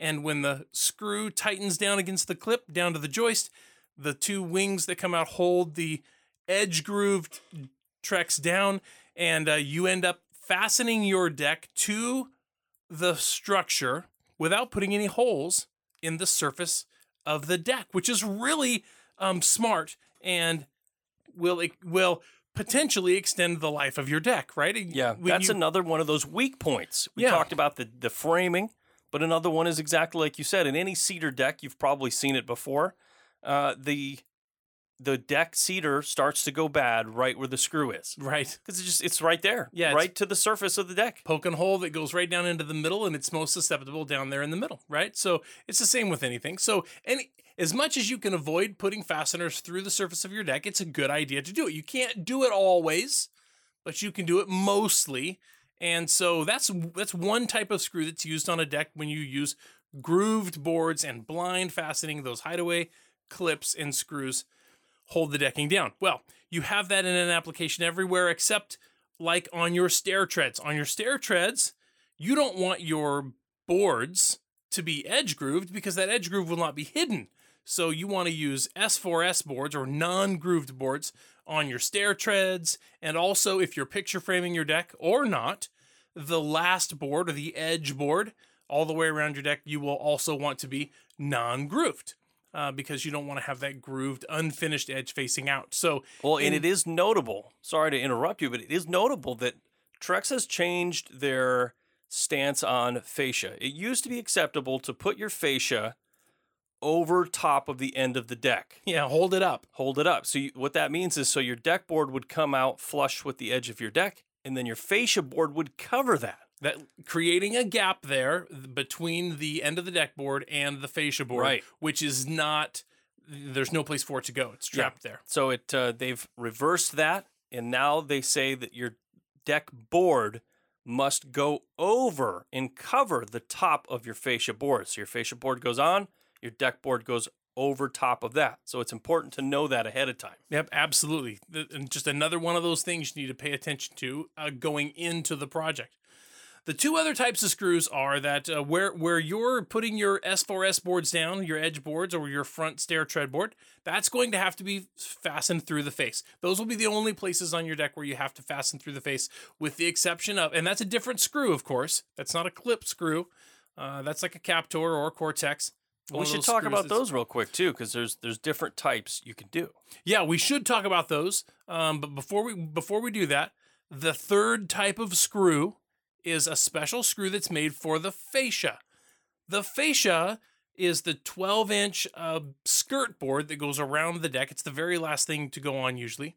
Speaker 2: And when the screw tightens down against the clip down to the joist, the two wings that come out hold the edge grooved Trex down, and uh, you end up fastening your deck to the structure without putting any holes in the surface of the deck, which is really um, smart and will will potentially extend the life of your deck, right?
Speaker 1: Yeah,
Speaker 2: When
Speaker 1: that's
Speaker 2: you-
Speaker 1: another one of those weak points. We
Speaker 2: Yeah.
Speaker 1: talked about the the framing, but another one is exactly like you said. In any cedar deck, you've probably seen it before. Uh, the the deck cedar starts to go bad right where the screw is
Speaker 2: right.
Speaker 1: because it's just it's right there,
Speaker 2: Yeah,
Speaker 1: right to the surface of the deck.
Speaker 2: poking hole that goes right down into the middle and it's most susceptible down there in the middle, right? So it's the same with anything. So any as much as you can avoid putting fasteners through the surface of your deck, it's a good idea to do it. You can't do it always, but you can do it mostly. And so that's that's one type of screw that's used on a deck when you use grooved boards and blind fastening. Those hideaway clips and screws hold the decking down. Well, you have that in an application everywhere except like on your stair treads. On your stair treads, you don't want your boards to be edge grooved because that edge groove will not be hidden. So you want to use S4S boards or non-grooved boards on your stair treads and also if you're picture framing your deck or not, the last board or the edge board all the way around your deck you will also want to be non-grooved. Uh, because you don't want to have that grooved, unfinished edge facing out. So,
Speaker 1: Well, and
Speaker 2: in-
Speaker 1: it is notable. Sorry to interrupt you, but it is notable that Trex has changed their stance on fascia. It used to be acceptable to put your fascia over top of the end of the deck.
Speaker 2: yeah, hold it up.
Speaker 1: Hold it up. So you, what that means is so your deck board would come out flush with the edge of your deck, and then your fascia board would cover that.
Speaker 2: that creating a gap there between the end of the deck board and the fascia board,
Speaker 1: Right.
Speaker 2: which is not. There's no place for it to go. It's trapped there.
Speaker 1: So it uh, they've reversed that, and now they say that your deck board must go over and cover the top of your fascia board. So your fascia board goes on, your deck board goes over top of that. So it's important to know that ahead of time.
Speaker 2: Yep, absolutely. And just another one of those things you need to pay attention to uh, going into the project. The two other types of screws are that uh, where where you're putting your S4S boards down, your edge boards or your front stair tread board, that's going to have to be fastened through the face. Those will be the only places on your deck where you have to fasten through the face, with the exception of, and that's a different screw, of course. That's not a clip screw. Uh, that's like a Captor or a Cortex.
Speaker 1: We should talk about those real quick too, because there's there's different types you can do.
Speaker 2: Yeah, we should talk about those. Um, but before we before we do that, the third type of screw is a special screw that's made for the fascia. The fascia is the 12 inch uh, skirt board that goes around the deck. It's the very last thing to go on usually.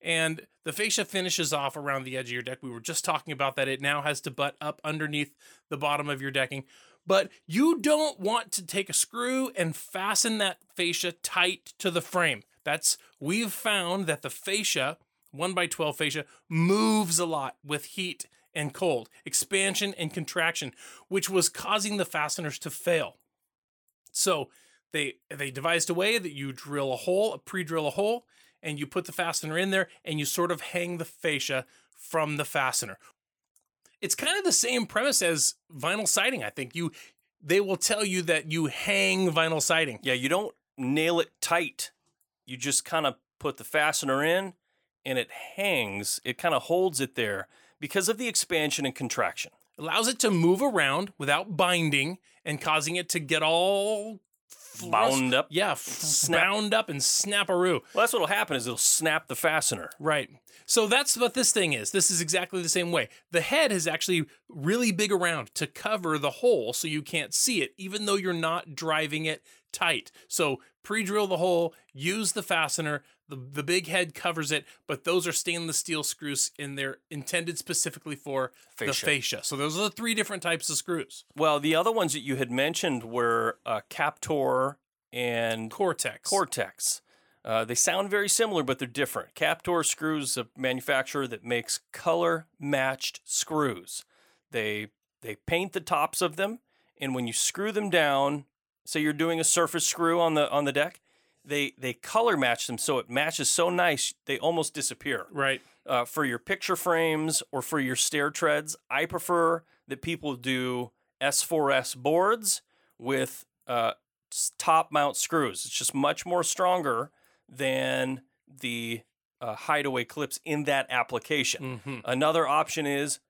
Speaker 2: And the fascia finishes off around the edge of your deck. We were just talking about that. It now has to butt up underneath the bottom of your decking. But you don't want to take a screw and fasten that fascia tight to the frame. That's we've found that the fascia, 1 by 12 fascia, moves a lot with heat and cold, expansion and contraction, which was causing the fasteners to fail. So they they devised a way that you drill a hole, a pre-drill a hole, and you put the fastener in there and you sort of hang the fascia from the fastener. It's kind of the same premise as vinyl siding, I think. You they will tell you that you hang vinyl siding.
Speaker 1: Yeah, you don't nail it tight. You just kind of put the fastener in and it hangs. It kind of holds it there because of the expansion and contraction.
Speaker 2: Allows it to move around without binding and causing it to get all
Speaker 1: Bound up.
Speaker 2: Yeah, f- bound up and snapperoo.
Speaker 1: Well, that's what'll happen is it'll snap the fastener.
Speaker 2: Right. So that's what this thing is. This is exactly the same way. The head is actually really big around to cover the hole so you can't see it, even though you're not driving it tight. So pre drill the hole, use the fastener. The, the big head covers it, but those are stainless steel screws and they're intended specifically for the
Speaker 1: Fascia.
Speaker 2: fascia. So those are the three different types of screws.
Speaker 1: Well, the other ones that you had mentioned were uh, Captor and
Speaker 2: Cortex.
Speaker 1: Cortex. Uh, they sound very similar, but they're different. Captor screws a manufacturer that makes color matched screws. They they paint the tops of them, and when you screw them down, say you're doing a surface screw on the on the deck, they they color match them so it matches so nice they almost disappear.
Speaker 2: right.
Speaker 1: Uh, for your picture frames or for your stair treads, I prefer that people do S4S boards with uh, top mount screws. It's just much more stronger than the uh, hideaway clips in that application.
Speaker 2: hmm
Speaker 1: Another option is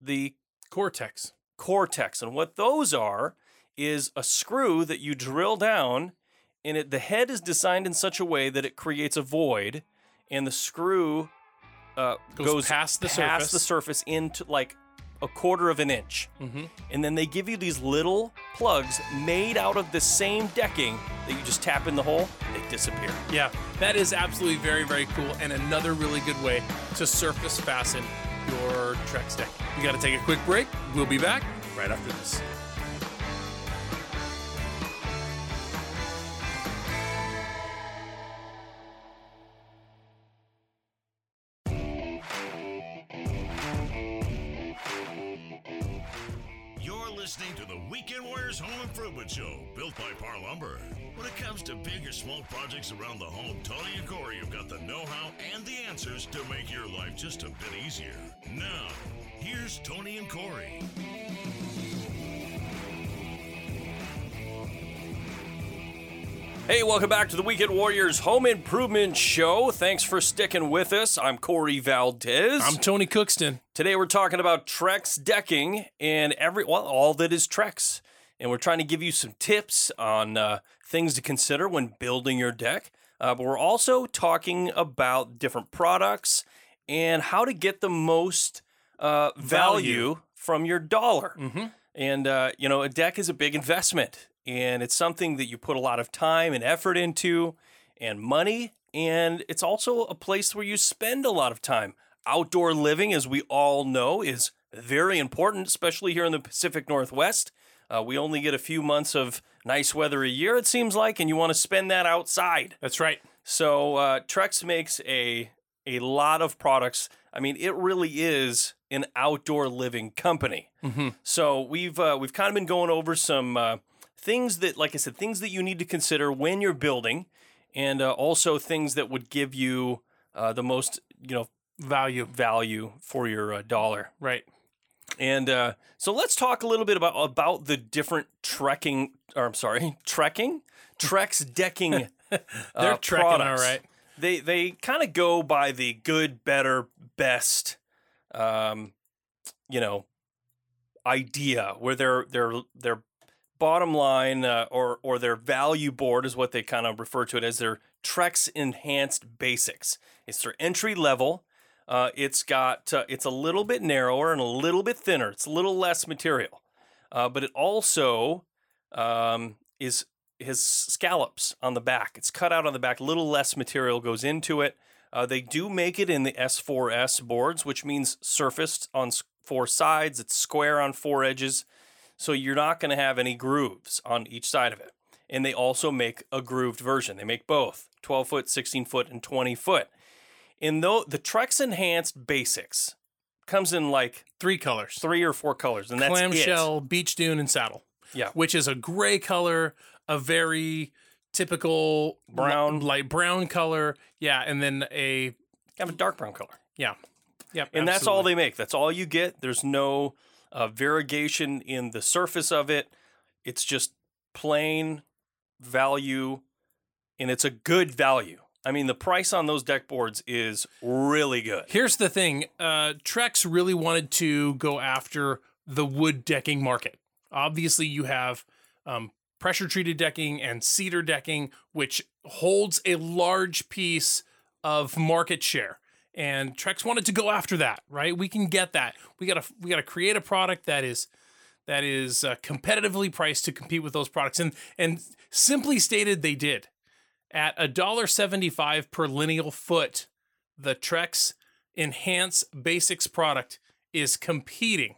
Speaker 1: the
Speaker 2: Cortex.
Speaker 1: Cortex. And what those are is a screw that you drill down, and it, the head is designed in such a way that it creates a void, and the screw uh,
Speaker 2: Goes
Speaker 1: goes,
Speaker 2: past the
Speaker 1: past the
Speaker 2: surface.
Speaker 1: surface into like a quarter of an inch.
Speaker 2: hmm
Speaker 1: And then they give you these little plugs made out of the same decking that you just tap in the hole, they disappear.
Speaker 2: Yeah, that is absolutely very, very cool, and another really good way to surface fasten your Trex deck. We got to take a quick break. We'll be back right after this.
Speaker 3: Weekend Warriors Home Improvement Show, built by Parr Lumber. When it comes to big or small projects around the home, Tony and Corey have got the know how and the answers to make your life just a bit easier. Now, here's Tony and Corey.
Speaker 1: Hey, welcome back to the Weekend Warriors Home Improvement Show. Thanks for sticking with us. I'm Corey Valdez.
Speaker 2: I'm Tony Cookston.
Speaker 1: Today we're talking about Trex decking and every well, all that is Trex, and we're trying to give you some tips on uh, things to consider when building your deck. Uh, but we're also talking about different products and how to get the most uh, value,
Speaker 2: Value.
Speaker 1: from your dollar.
Speaker 2: Mm-hmm.
Speaker 1: And uh, you know, a deck is a big investment, and it's something that you put a lot of time and effort into, and money. And it's also a place where you spend a lot of time. Outdoor living, as we all know, is very important, especially here in the Pacific Northwest. Uh, we only get a few months of nice weather a year, it seems like, and you want to spend that outside.
Speaker 2: That's right.
Speaker 1: So uh, Trex makes a a lot of products. I mean, it really is an outdoor living company.
Speaker 2: Mhm.
Speaker 1: So we've uh, we've kind of been going over some uh, things that, like I said, things that you need to consider when you're building, and uh, also things that would give you uh, the most you know
Speaker 2: Value.
Speaker 1: value for your uh, dollar.
Speaker 2: Right.
Speaker 1: And uh, so let's talk a little bit about about the different trekking, or I'm sorry, trekking, Trex decking.
Speaker 2: They're
Speaker 1: uh,
Speaker 2: trekking all
Speaker 1: products.
Speaker 2: right.
Speaker 1: They they kind of go by the good, better, best, um, you know, idea where they're they're their bottom line uh, or or their value board is what they kind of refer to it as their Trex Enhanced Basics. It's their entry level. Uh, it's got uh, it's a little bit narrower and a little bit thinner. It's a little less material, uh, but it also um, is has scallops on the back. It's cut out on the back. A little less material goes into it. Uh, they do make it in the S4S boards, which means surfaced on four sides. It's square on four edges, so you're not going to have any grooves on each side of it. And they also make a grooved version. They make both 12 foot, 16 foot, and 20 foot. And though the Trex Enhanced Basics comes in like
Speaker 2: Three colors.
Speaker 1: three or four colors, and that's it.
Speaker 2: Clamshell, beach dune, and saddle.
Speaker 1: Yeah.
Speaker 2: Which is a gray color, a very typical
Speaker 1: Brown.
Speaker 2: li- light brown color. Yeah, and then a
Speaker 1: Kind of a dark brown color.
Speaker 2: yeah. Yep.
Speaker 1: and that's all they make. That's all you get. There's no uh, variegation in the surface of it. It's just plain value, and it's a good value. I mean, the price on those deck boards is really good.
Speaker 2: Here's the thing uh, Trex really wanted to go after the wood decking market. Obviously, you have um, pressure treated decking and cedar decking, which holds a large piece of market share. And Trex wanted to go after that, right? We can get that. We gotta we gotta create a product that is that is uh, competitively priced to compete with those products. And and simply stated, they did. At a dollar seventy five per lineal foot, the Trex Enhance Basics product is competing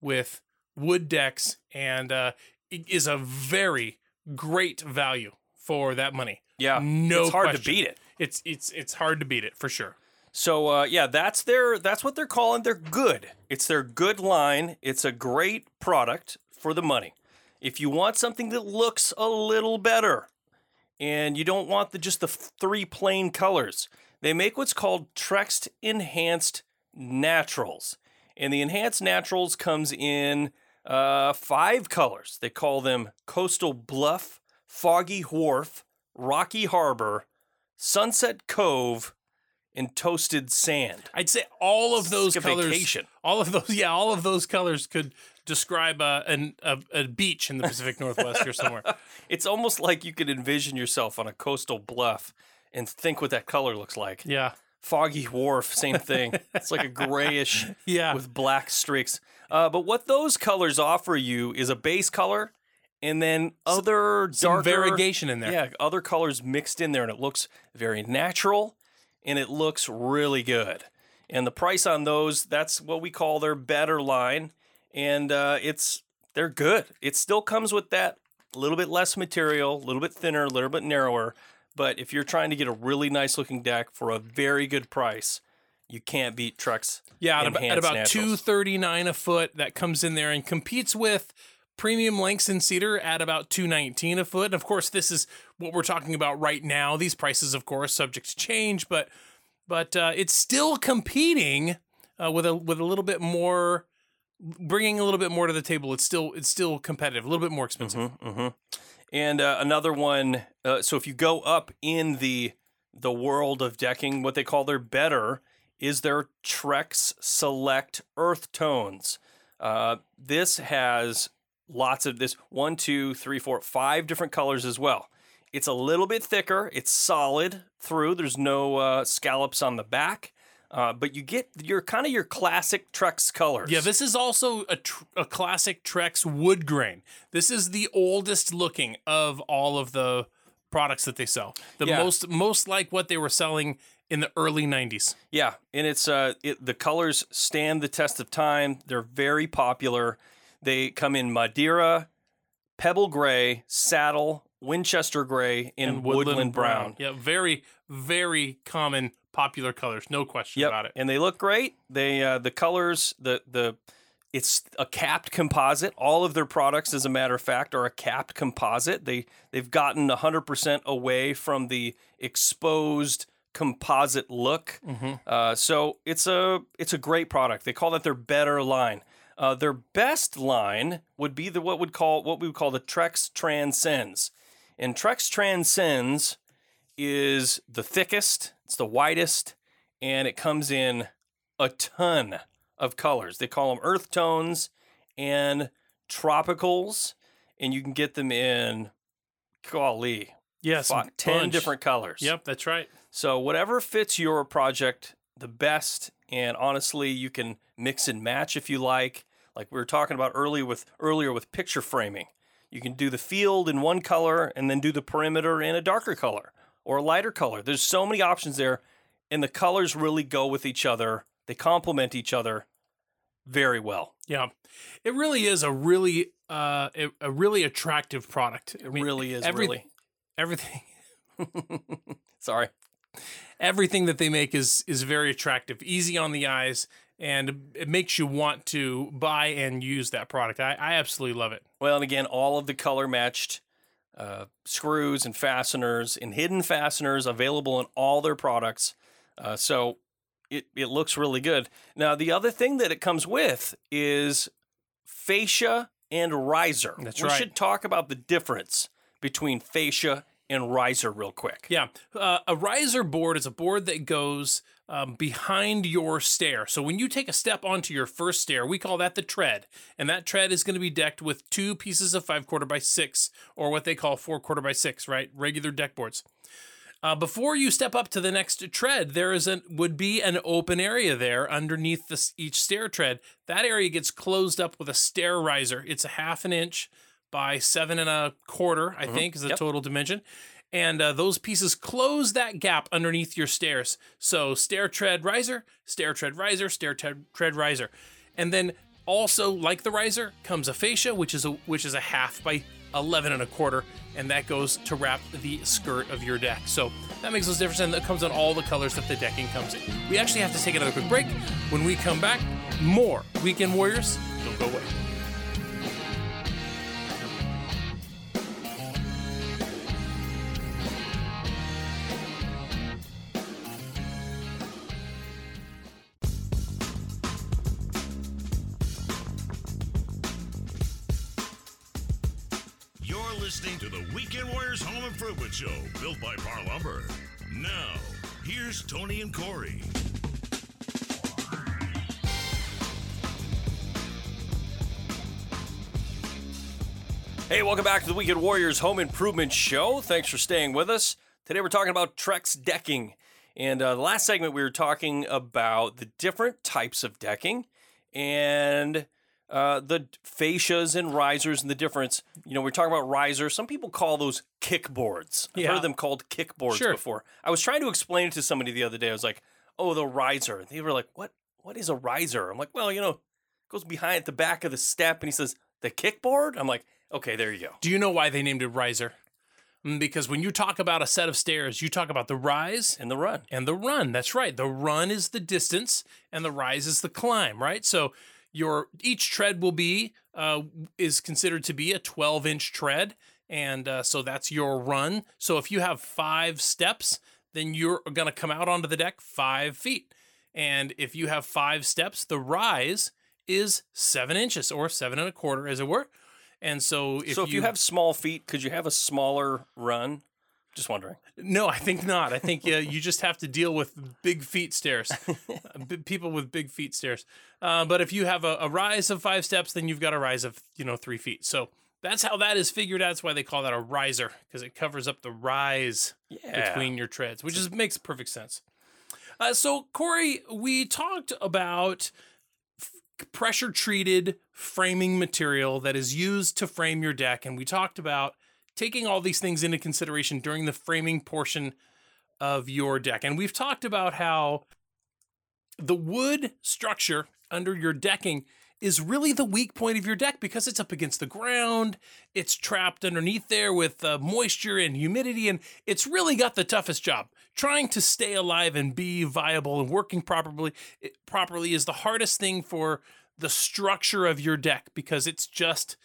Speaker 2: with wood decks and uh, is a very great value for that money.
Speaker 1: Yeah,
Speaker 2: No
Speaker 1: it's hard to beat it.
Speaker 2: It's it's it's hard to beat it for sure.
Speaker 1: So uh, yeah, that's their that's what they're calling their good. It's their good line. It's a great product for the money. If you want something that looks a little better, and you don't want the just the three plain colors, they make what's called Trex Enhanced Naturals, and the Enhanced Naturals comes in uh, five colors. They call them Coastal Bluff, Foggy Wharf, Rocky Harbor, Sunset Cove, and Toasted Sand.
Speaker 2: I'd say all of those colors, all of those, yeah, all of those colors could describe a an, a, a beach in the Pacific Northwest or somewhere.
Speaker 1: It's almost like you could envision yourself on a coastal bluff and think what that color looks like.
Speaker 2: Yeah,
Speaker 1: Foggy Wharf, same thing. it's like a grayish
Speaker 2: yeah,
Speaker 1: with black streaks. Uh, but what those colors offer you is a base color and then other
Speaker 2: some
Speaker 1: darker
Speaker 2: variegation in there.
Speaker 1: Yeah, other colors mixed in there, and it looks very natural and it looks really good. And the price on those, that's what we call their better line. And uh, it's they're good. It still comes with that little bit less material, a little bit thinner, a little bit narrower. But if you're trying to get a really nice looking deck for a very good price, you can't beat Trex.
Speaker 2: Yeah, at, about- at about two thirty nine a foot, that comes in there and competes with premium Langston cedar at about 219 a foot. And of course, this is what we're talking about right now. These prices, of course, subject to change, but but uh, it's still competing uh, with a with a little bit more, bringing a little bit more to the table. It's still it's still competitive, a little bit more expensive.
Speaker 1: hmm And uh, another one. Uh, so if you go up in the the world of decking, what they call their better is their Trex Select Earth Tones. Uh, this has lots of this one, two, three, four, five different colors as well. It's a little bit thicker. It's solid through. There's no uh, scallops on the back, uh, but you get your kind of your classic Trex colors.
Speaker 2: Yeah, this is also a, tr- a classic Trex wood grain. This is the oldest looking of all of the products that they sell. The
Speaker 1: Yeah.
Speaker 2: most most like what they were selling in the early 90s.
Speaker 1: Yeah, and it's uh, it, the colors stand the test of time. They're very popular. They come in Madeira, Pebble Gray, Saddle, Winchester Gray, and, Woodland, Brown.
Speaker 2: Yeah, very very common popular colors, no question
Speaker 1: Yep,
Speaker 2: about it.
Speaker 1: and they look great. They uh, the colors the the it's a capped composite. All of their products, as a matter of fact, are a capped composite. They they've gotten hundred percent away from the exposed composite look. Uh, so it's a it's a great product. They call that their better line. Uh, their best line would be the what would call what we would call the Trex Transcends, and Trex Transcends is the thickest, it's the widest, and it comes in a ton of colors. They call them earth tones and tropicals, and you can get them in golly,
Speaker 2: Yes,
Speaker 1: fi- 10 different colors.
Speaker 2: Yep, that's right.
Speaker 1: So whatever fits your project the best, and honestly, you can mix and match if you like. Like we were talking about earlier with earlier with picture framing, you can do the field in one color and then do the perimeter in a darker color or a lighter color. There's so many options there, and the colors really go with each other. They complement each other very well.
Speaker 2: Yeah, it really is a really uh a, a really attractive product.
Speaker 1: It really is really.
Speaker 2: everything
Speaker 1: Sorry.
Speaker 2: everything that they make is is very attractive, easy on the eyes, and it makes you want to buy and use that product. I, I absolutely love it.
Speaker 1: Well, and again, all of the color matched uh, screws and fasteners and hidden fasteners available in all their products. Uh, so it, it looks really good. Now, the other thing that it comes with is fascia and riser.
Speaker 2: That's
Speaker 1: we
Speaker 2: right.
Speaker 1: should talk about the difference between fascia and riser real quick.
Speaker 2: Yeah, uh, a riser board is a board that goes um, behind your stair. So when you take a step onto your first stair, we call that the tread, and that tread is going to be decked with two pieces of five quarter by six, or what they call four quarter by six, right? Regular deck boards. Uh, before you step up to the next tread, there is an would be an open area there underneath this each stair tread. That area gets closed up with a stair riser. It's a half an inch by seven and a quarter, I think, is the
Speaker 1: Yep.
Speaker 2: total dimension. And uh, those pieces close that gap underneath your stairs. So stair tread riser, stair tread riser, stair tread, tread riser, and then also like the riser comes a fascia, which is a which is a half by 11 and a quarter, and that goes to wrap the skirt of your deck. So that makes those difference, and that comes on all the colors that the decking comes in. We actually have to take another quick break. When we come back, more Weekend Warriors. Don't go away.
Speaker 3: Listening to the Weekend Warriors Home Improvement Show, built by Parr Lumber. Now, here's Tony and Corey.
Speaker 1: Hey, welcome back to the Weekend Warriors Home Improvement Show. Thanks for staying with us. Today we're talking about Trex decking. And uh, the last segment we were talking about the different types of decking and uh, the fascias and risers and the difference. You know, we're talking about risers. Some people call those kickboards. I've
Speaker 2: Yeah.
Speaker 1: heard them called kickboards
Speaker 2: Sure.
Speaker 1: before. I was trying to explain it to somebody the other day. I was like, oh, the riser. They were like, what? What is a riser? I'm like, well, you know, it goes behind the back of the step. And he says, the kickboard? I'm like, okay, there you go.
Speaker 2: Do you know why they named it riser? Mm, Because when you talk about a set of stairs, you talk about the rise
Speaker 1: And the run.
Speaker 2: and the run. That's right. The run is the distance and the rise is the climb, right? So your each tread will be uh, is considered to be a 12 inch tread, and uh, so that's your run. So if you have five steps, then you're going to come out onto the deck five feet, and if you have five steps, the rise is seven inches or seven and a quarter, as it were. And so if
Speaker 1: so if you, have small feet, could you have a smaller run? Just wondering.
Speaker 2: No, I think not. I think uh, you just have to deal with big feet stairs, people with big feet stairs. Uh, but if you have a, a rise of five steps, then you've got a rise of you know three feet. So that's how that is figured out. That's why they call that a riser because it covers up the rise
Speaker 1: Yeah.
Speaker 2: between your treads, which is makes perfect sense. Uh, so Corey, we talked about pressure treated framing material that is used to frame your deck. And we talked about taking all these things into consideration during the framing portion of your deck. And we've talked about how the wood structure under your decking is really the weak point of your deck because it's up against the ground. It's trapped underneath there with uh, moisture and humidity, and it's really got the toughest job. Trying to stay alive and be viable and working properly it, properly is the hardest thing for the structure of your deck because it's just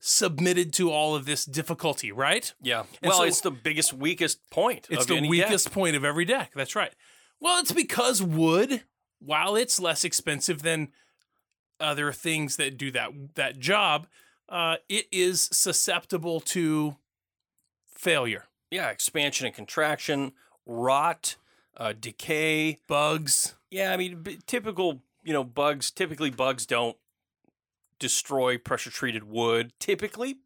Speaker 2: submitted to all of this difficulty, right?
Speaker 1: Yeah.
Speaker 2: And
Speaker 1: well,
Speaker 2: so-
Speaker 1: it's the biggest, weakest point.
Speaker 2: It's the weakest
Speaker 1: deck.
Speaker 2: point of every deck. That's right. Well, it's because wood, while it's less expensive than other things that do that that job, uh, it is susceptible to failure,
Speaker 1: Yeah, expansion and contraction, rot, uh, decay.
Speaker 2: bugs.
Speaker 1: Yeah, I mean, b- typical, you know, bugs. Typically, bugs don't destroy pressure treated wood. Typically,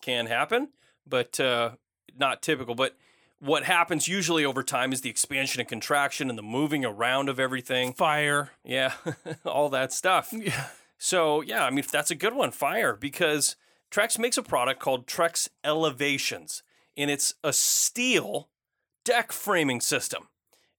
Speaker 1: can happen, but uh, not typical. But what happens usually over time is the expansion and contraction and the moving around of everything.
Speaker 2: Fire.
Speaker 1: Yeah, all that stuff.
Speaker 2: Yeah.
Speaker 1: So yeah, I mean that's a good one, fire, because Trex makes a product called Trex Elevations, and it's a steel deck framing system.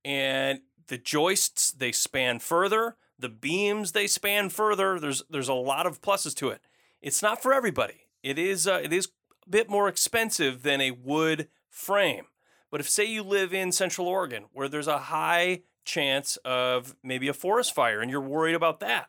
Speaker 1: And the joists they span further, the beams they span further. There's there's a lot of pluses to it. It's not for everybody. It is uh, it is a bit more expensive than a wood frame. But if say you live in Central Oregon where there's a high chance of maybe a forest fire and you're worried about that,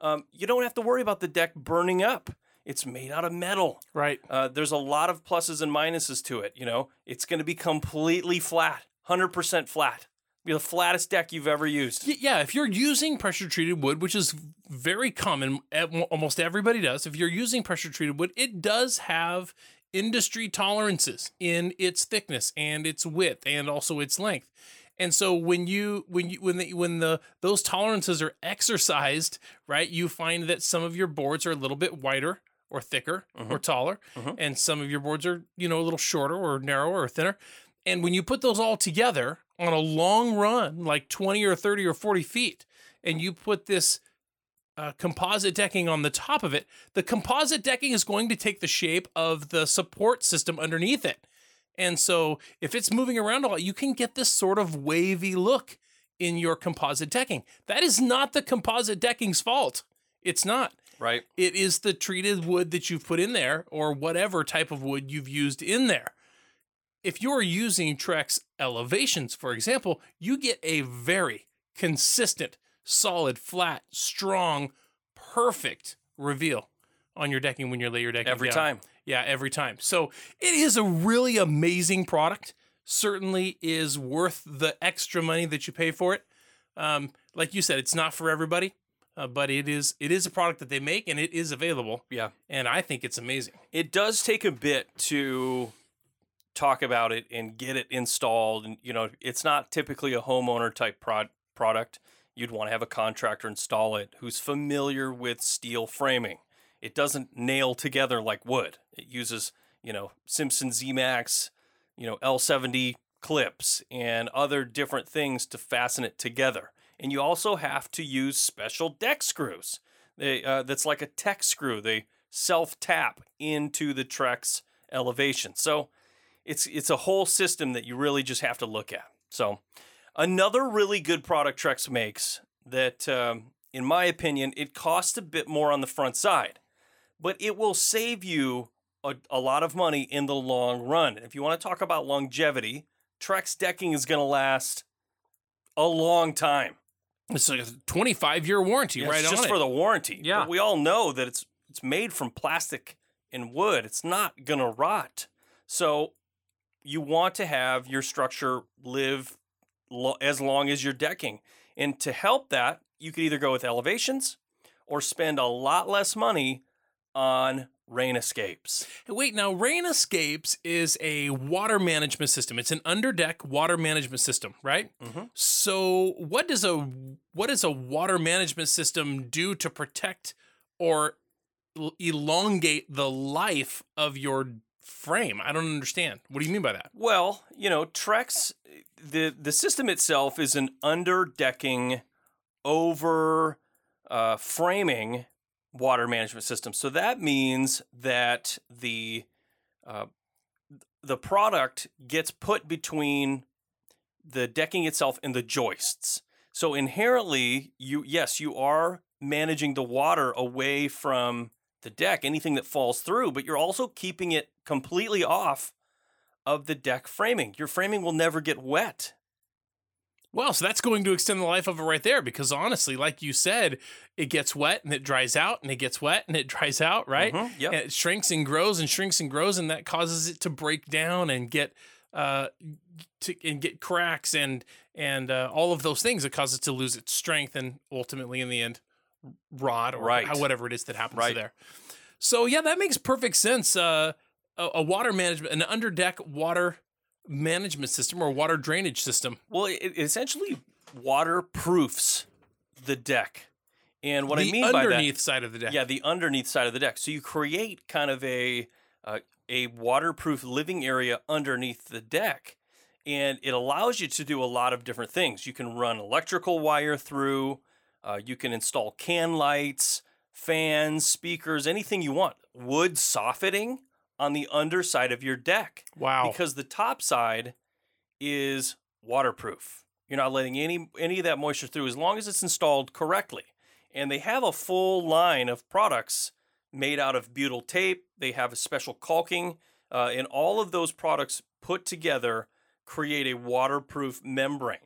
Speaker 1: um, you don't have to worry about the deck burning up. It's made out of metal.
Speaker 2: Right.
Speaker 1: Uh, there's a lot of pluses and minuses to it. You know, it's going to be completely flat, 100% flat. Be the flattest deck you've ever used.
Speaker 2: Y- Yeah, if you're using pressure treated wood, which is very common, e- almost everybody does. If you're using pressure treated wood, it does have industry tolerances in its thickness and its width and also its length. And so when you when you when the when the those tolerances are exercised, right, you find that some of your boards are a little bit wider or thicker or taller,
Speaker 1: Mhm.
Speaker 2: and some of your boards are you know a little shorter or narrower or thinner. And when you put those all together on a long run, like 20 or 30 or 40 feet, and you put this uh, composite decking on the top of it, the composite decking is going to take the shape of the support system underneath it. And so if it's moving around a lot, you can get this sort of wavy look in your composite decking. That is not the composite decking's fault. It's not.
Speaker 1: Right.
Speaker 2: It is the treated wood that you've put in there or whatever type of wood you've used in there. If you're using Trex elevations, for example, you get a very consistent, solid, flat, strong, perfect reveal on your decking when you lay your decking
Speaker 1: Every
Speaker 2: down.
Speaker 1: time.
Speaker 2: Yeah, every time. So it is a really amazing product. Certainly is worth the extra money that you pay for it. Um, like you said, it's not for everybody, uh, but it is. It is a product that they make and it is available.
Speaker 1: Yeah.
Speaker 2: And I think it's amazing.
Speaker 1: It does take a bit to talk about it and get it installed. And, you know, it's not typically a homeowner type prod- product. You'd want to have a contractor install it who's familiar with steel framing. It doesn't nail together like wood. It uses, you know, Simpson Z-Max, you know, L70 clips and other different things to fasten it together. And you also have to use special deck screws. They, uh, that's like a Tek screw. They self tap into the Trex elevation. So it's it's a whole system that you really just have to look at. So another really good product Trex makes that, um, in my opinion, it costs a bit more on the front side, but it will save you a, a lot of money in the long run. If you want to talk about longevity, Trex decking is going to last a long time.
Speaker 2: It's like a 25 year warranty
Speaker 1: Yeah,
Speaker 2: right
Speaker 1: it's just
Speaker 2: it.
Speaker 1: for the warranty.
Speaker 2: Yeah.
Speaker 1: But we all know that it's it's made from plastic and wood. It's not gonna rot. So you want to have your structure live lo- as long as your decking. And to help that, you could either go with elevations or spend a lot less money on rain escapes.
Speaker 2: Wait, now Rain Escapes is a water management system. It's an underdeck water management system, right?
Speaker 1: Mhm.
Speaker 2: So, what does a what does a water management system do to protect or elongate the life of your frame? I don't understand. What do you mean by that?
Speaker 1: Well, you know, Trex, the the system itself is an underdecking, over uh, framing water management system. So that means that the uh, the product gets put between the decking itself and the joists. So inherently, you yes, you are managing the water away from the deck, anything that falls through, but you're also keeping it completely off of the deck framing. Your framing will never get wet.
Speaker 2: Well, so that's going to extend the life of it right there because honestly, like you said, it gets wet and it dries out and it gets wet and it dries out, right?
Speaker 1: Mhm, yep.
Speaker 2: And it shrinks and grows and shrinks and grows and that causes it to break down and get uh to and get cracks and and uh, all of those things that cause it to lose its strength and ultimately in the end rot or
Speaker 1: Right.
Speaker 2: how- whatever it is that happens
Speaker 1: Right.
Speaker 2: there. So yeah, that makes perfect sense. Uh, a, a water management, an underdeck water management system or water drainage system.
Speaker 1: Well, it, it essentially waterproofs the deck. And what
Speaker 2: the
Speaker 1: I mean by that
Speaker 2: underneath side of the deck.
Speaker 1: Yeah, the underneath side of the deck. So you create kind of a uh, a waterproof living area underneath the deck, and it allows you to do a lot of different things. You can run electrical wire through. Uh, you can install can lights, fans, speakers, anything you want. Wood soffitting on the underside of your deck
Speaker 2: Wow.
Speaker 1: because the top side is waterproof. You're not letting any any of that moisture through as long as it's installed correctly. And they have a full line of products made out of butyl tape. They have a special caulking, uh, and all of those products put together create a waterproof membrane.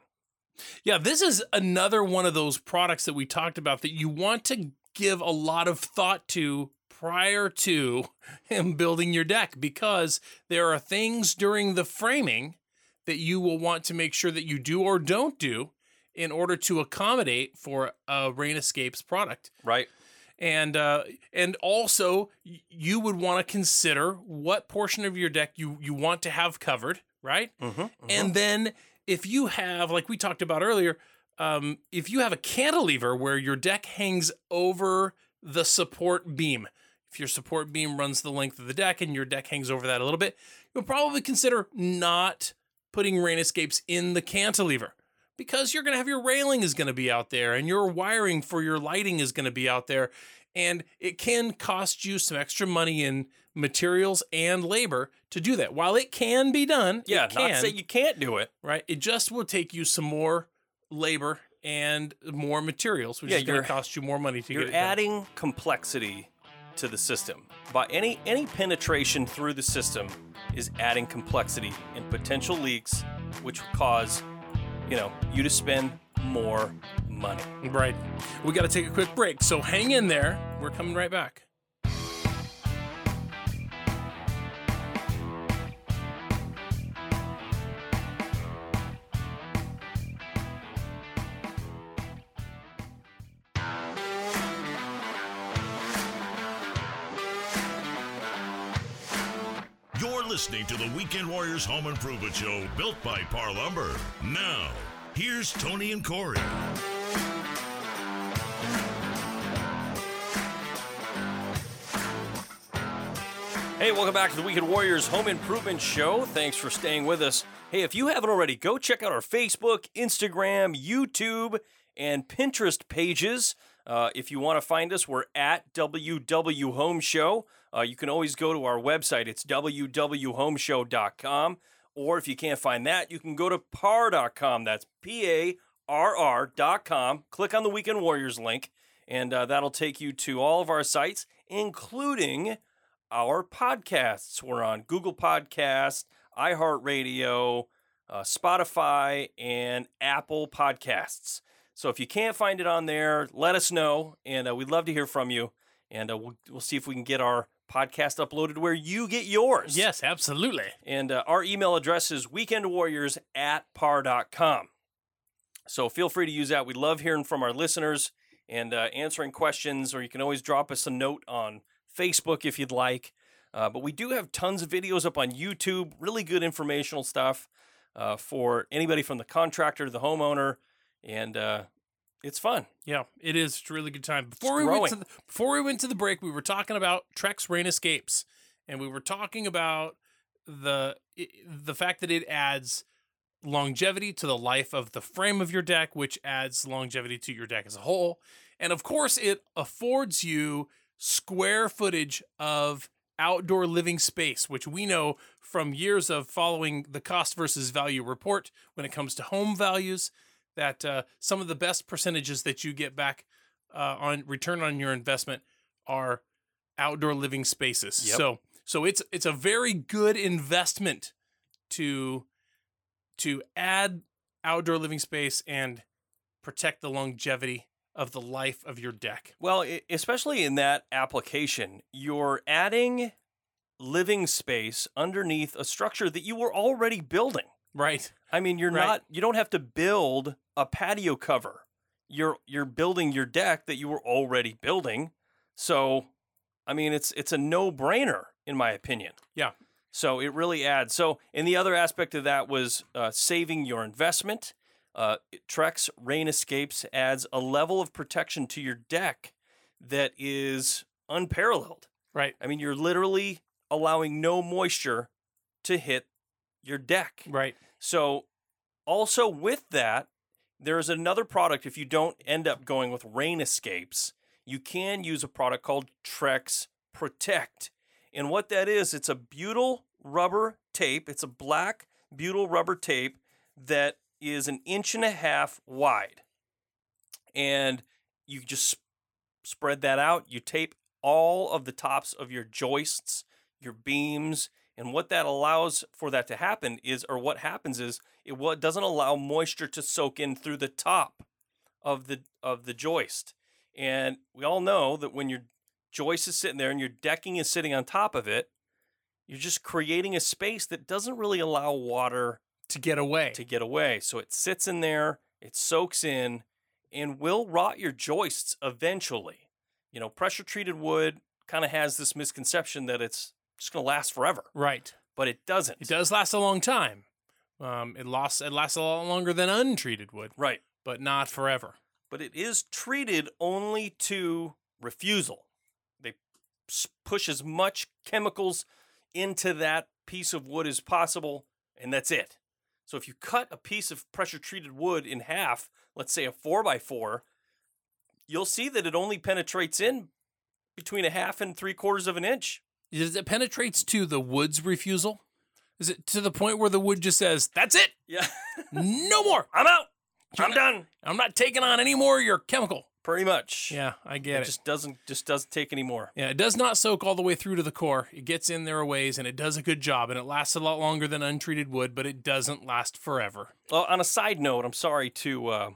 Speaker 2: Yeah, this is another one of those products that we talked about that you want to give a lot of thought to prior to him building your deck because there are things during the framing that you will want to make sure that you do or don't do in order to accommodate for a Rain Escapes product.
Speaker 1: Right.
Speaker 2: And uh, and also you would want to consider what portion of your deck you you want to have covered, right?
Speaker 1: Mm-hmm.
Speaker 2: And then if you have, like we talked about earlier, um, if you have a cantilever where your deck hangs over the support beam, if your support beam runs the length of the deck and your deck hangs over that a little bit, you'll probably consider not putting rain escapes in the cantilever because you're going to have your railing is going to be out there and your wiring for your lighting is going to be out there and it can cost you some extra money in materials and labor to do that. While it can be done,
Speaker 1: yeah,
Speaker 2: it
Speaker 1: not say you can't do it.
Speaker 2: right? It just will take you some more labor and more materials, which
Speaker 1: Yeah,
Speaker 2: is going to cost you more money to
Speaker 1: You're
Speaker 2: get it done.
Speaker 1: adding complexity to the system. By any any penetration through the system is adding complexity and potential leaks, which cause you know you to spend more money.
Speaker 2: Right. We got to take a quick break, so hang in there. We're coming right back.
Speaker 3: Listening to the Weekend Warriors Home Improvement Show, built by Parr Lumber. Now, here's Tony and Corey.
Speaker 1: Hey, welcome back to the Weekend Warriors Home Improvement Show. Thanks for staying with us. Hey, if you haven't already, go check out our Facebook, Instagram, YouTube, and Pinterest pages. Uh, if you want to find us, we're at WW Home Show. Uh, you can always go to our website. It's www.homeshow.com. Or if you can't find that, you can go to parr.com. That's P A R R.com. Click on the Weekend Warriors link, and uh, that'll take you to all of our sites, including our podcasts. We're on Google Podcast, iHeartRadio, uh, Spotify, and Apple Podcasts. So if you can't find it on there, let us know, and uh, we'd love to hear from you. And uh, we'll, we'll see if we can get our podcast uploaded where you get yours.
Speaker 2: Yes, absolutely.
Speaker 1: And uh, our email address is weekendwarriors at parr.com. So feel free to use that. We love hearing from our listeners and uh, answering questions, or you can always drop us a note on Facebook if you'd like. Uh, but we do have tons of videos up on YouTube, really good informational stuff uh, for anybody from the contractor to the homeowner. And uh, it's fun.
Speaker 2: Yeah, it is. It's a really good time. Before
Speaker 1: It's
Speaker 2: we went to the, before we went to the break, we were talking about Trex Rain Escapes, and we were talking about the the fact that it adds longevity to the life of the frame of your deck, which adds longevity to your deck as a whole, and of course, it affords you square footage of outdoor living space, which we know from years of following the cost versus value report when it comes to home values that uh, some of the best percentages that you get back uh, on return on your investment are outdoor living spaces.
Speaker 1: Yep.
Speaker 2: So so it's it's a very good investment to to add outdoor living space and protect the longevity of the life of your deck.
Speaker 1: Well, especially in that application, you're adding living space underneath a structure that you were already building.
Speaker 2: Right.
Speaker 1: I mean, you're
Speaker 2: Right.
Speaker 1: not you don't have to build a patio cover. You're you're building your deck that you were already building. So, I mean, it's it's a no-brainer in my opinion.
Speaker 2: Yeah.
Speaker 1: So it really adds. So, and the other aspect of that was uh, saving your investment. Uh, Trex Rain Escapes adds a level of protection to your deck that is unparalleled.
Speaker 2: Right.
Speaker 1: I mean, you're literally allowing no moisture to hit your deck.
Speaker 2: Right.
Speaker 1: So, also with that, there's another product. If you don't end up going with rain escapes, you can use a product called Trex Protect. And what that is, it's a butyl rubber tape. It's a black butyl rubber tape that is an inch and a half wide. And you just spread that out. You tape all of the tops of your joists, your beams, and what that allows for that to happen is, or what happens is, it what doesn't allow moisture to soak in through the top of the of the joist. And we all know that when your joist is sitting there and your decking is sitting on top of it, you're just creating a space that doesn't really allow water
Speaker 2: To get away.
Speaker 1: to get away. So it sits in there, it soaks in, and will rot your joists eventually. You know, pressure treated wood kind of has this misconception that it's just going to last forever,
Speaker 2: right.
Speaker 1: but it doesn't.
Speaker 2: It does last a long time. Um, it lasts it lasts a lot longer than untreated wood,
Speaker 1: Right.
Speaker 2: but not forever.
Speaker 1: But it is treated only to refusal. They push as much chemicals into that piece of wood as possible, and that's it. So if you cut a piece of pressure treated wood in half, let's say a four by four, you'll see that it only penetrates in between a half and three quarters of an inch.
Speaker 2: Is it penetrates to the wood's refusal? Is it to the point where the wood just says, "That's it,
Speaker 1: Yeah.
Speaker 2: no more.
Speaker 1: I'm out.
Speaker 2: You're
Speaker 1: I'm
Speaker 2: not-
Speaker 1: done.
Speaker 2: I'm not taking on any more of your chemical."
Speaker 1: Pretty much.
Speaker 2: Yeah, I get it.
Speaker 1: just doesn't just doesn't take any more.
Speaker 2: Yeah, it does not soak all the way through to the core. It gets in there a ways, and it does a good job, and it lasts a lot longer than untreated wood, but it doesn't last forever.
Speaker 1: Well, on a side note, I'm sorry to uh,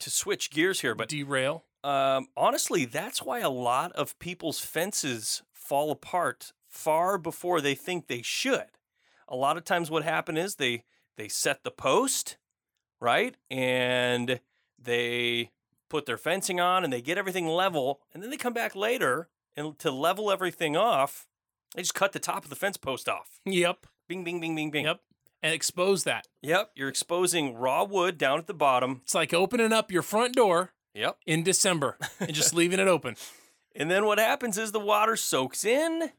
Speaker 1: to switch gears here, but
Speaker 2: Derail.
Speaker 1: um, honestly, that's why a lot of people's fences fall apart far before they think they should. A lot of times, what happen is they they set the post, right, and they put their fencing on and they get everything level, and then they come back later and to level everything off, they just cut the top of the fence post off.
Speaker 2: Yep.
Speaker 1: Bing, bing, bing, bing, bing.
Speaker 2: Yep. And expose that.
Speaker 1: Yep, you're exposing raw wood down at the bottom.
Speaker 2: It's like opening up your front door
Speaker 1: Yep.
Speaker 2: in December and just leaving it open.
Speaker 1: And then what happens is the water soaks in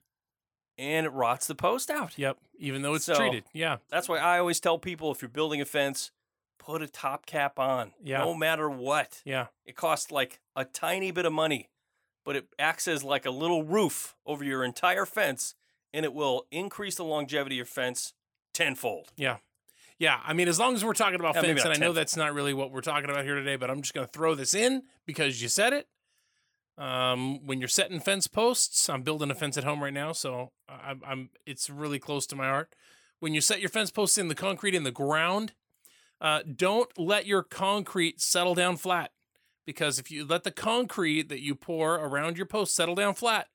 Speaker 1: and it rots the post out.
Speaker 2: Yep. Even though it's
Speaker 1: So-
Speaker 2: treated. Yeah.
Speaker 1: That's why I always tell people if you're building a fence, put a top cap on.
Speaker 2: Yeah.
Speaker 1: No matter what.
Speaker 2: Yeah.
Speaker 1: It costs like a tiny bit of money, but it acts as like a little roof over your entire fence and it will increase the longevity of your fence tenfold.
Speaker 2: Yeah. Yeah. I mean, as long as we're talking about
Speaker 1: Yeah,
Speaker 2: fence, and I know that's not really what we're talking about here today, but I'm just going to throw this in because you said it. Um, when you're setting fence posts, I'm building a fence at home right now, so I'm, I'm it's really close to my heart. When you set your fence posts in the concrete in the ground, Uh, don't let your concrete settle down flat because if you let the concrete that you pour around your post settle down flat,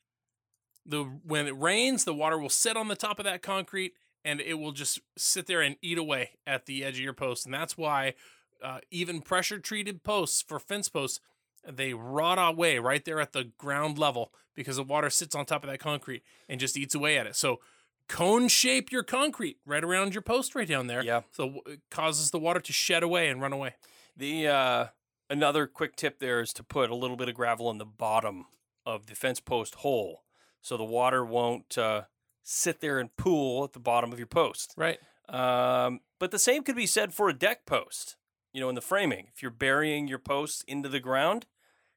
Speaker 2: the when it rains, the water will sit on the top of that concrete and it will just sit there and eat away at the edge of your post. And that's why uh, even pressure treated posts for fence posts they rot away right there at the ground level because the water sits on top of that concrete and just eats away at it. So cone shape your concrete right around your post right down there.
Speaker 1: Yeah.
Speaker 2: So it causes the water to shed away and run away.
Speaker 1: The uh, another quick tip there is to put a little bit of gravel in the bottom of the fence post hole, so the water won't uh, sit there and pool at the bottom of your post.
Speaker 2: Right.
Speaker 1: Um, but the same could be said for a deck post. You know, in the framing, if you're burying your posts into the ground,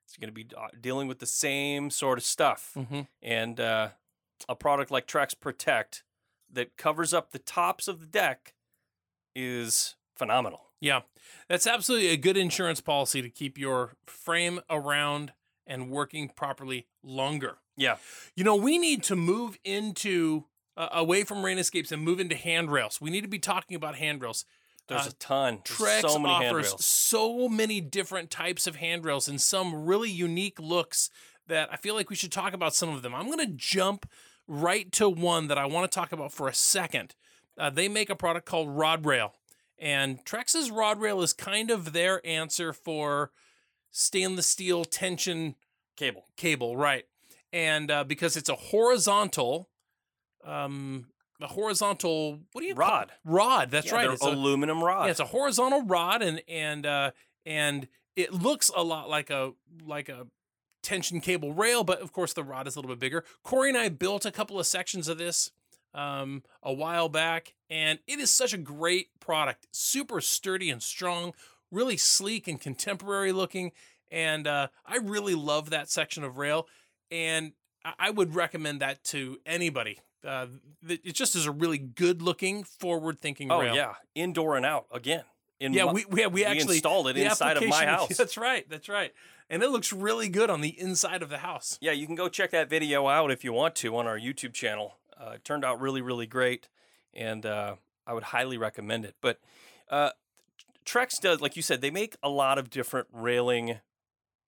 Speaker 1: it's going to be uh, dealing with the same sort of stuff.
Speaker 2: Mm-hmm.
Speaker 1: And uh, a product like Trex Protect that covers up the tops of the deck is phenomenal.
Speaker 2: Yeah. That's absolutely a good insurance policy to keep your frame around and working properly longer.
Speaker 1: Yeah.
Speaker 2: You know, we need to move into uh, away from rain escapes and move into handrails. We need to be talking about handrails.
Speaker 1: There's
Speaker 2: Uh,
Speaker 1: a ton. There's
Speaker 2: Trex
Speaker 1: so many
Speaker 2: offers
Speaker 1: handrails.
Speaker 2: so many different types of handrails and some really unique looks that I feel like we should talk about some of them. I'm going to jump right to one that I want to talk about for a second. Uh, they make a product called Rod Rail, and Trex's Rod Rail is kind of their answer for stainless steel tension
Speaker 1: Cable.
Speaker 2: cable, right? And uh, because it's a horizontal, um, a horizontal, what do you call-
Speaker 1: Rod.
Speaker 2: Rod. That's
Speaker 1: Yeah,
Speaker 2: right. a-
Speaker 1: aluminum rod.
Speaker 2: yeah, it's a horizontal rod, and and uh, and it looks a lot like a like a tension cable rail, but of course the rod is a little bit bigger. Corey and I built a couple of sections of this um, a while back, and it is such a great product. Super sturdy and strong, really sleek and contemporary looking, and uh, I really love that section of rail, and I- I would recommend that to anybody. Uh, it just is a really good looking, forward thinking
Speaker 1: oh
Speaker 2: rail.
Speaker 1: yeah, indoor and out again. In
Speaker 2: Yeah,
Speaker 1: my-
Speaker 2: we we, we actually
Speaker 1: installed it inside of my house.
Speaker 2: That's right. That's right. And it looks really good on the inside of the house.
Speaker 1: Yeah, you can go check that video out if you want to on our YouTube channel. Uh, it turned out really, really great, and uh, I would highly recommend it. But uh, Trex does, like you said, they make a lot of different railing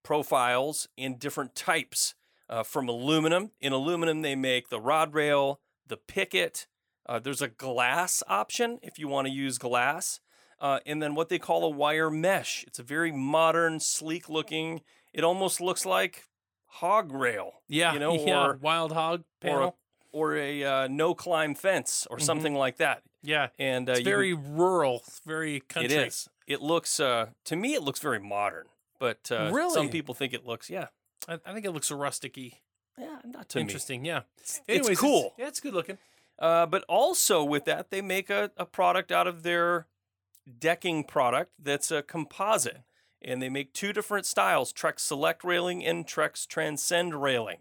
Speaker 1: profiles in different types. Uh, from aluminum, in aluminum they make the rod rail, the picket. Uh, there's a glass option if you want to use glass, uh, and then what they call a wire mesh. It's a very modern, sleek-looking. It almost looks like hog rail
Speaker 2: Yeah,
Speaker 1: You know,
Speaker 2: yeah,
Speaker 1: or-
Speaker 2: wild hog
Speaker 1: or a, or a uh, no climb fence or
Speaker 2: Mhm.
Speaker 1: something like that.
Speaker 2: yeah,
Speaker 1: And uh,
Speaker 2: it's
Speaker 1: you
Speaker 2: very rural, it's very country.
Speaker 1: it is. It looks uh, to me it looks very modern, but uh,
Speaker 2: Really?
Speaker 1: some people think it looks yeah
Speaker 2: I, I think it looks rusticy.
Speaker 1: Yeah not to me.
Speaker 2: Interesting. Yeah.
Speaker 1: It's
Speaker 2: Anyways,
Speaker 1: cool.
Speaker 2: yeah, it's good looking.
Speaker 1: Uh, but also with that, they make a, a product out of their decking product that's a composite. And they make two different styles Trex Select railing and Trex Transcend railing.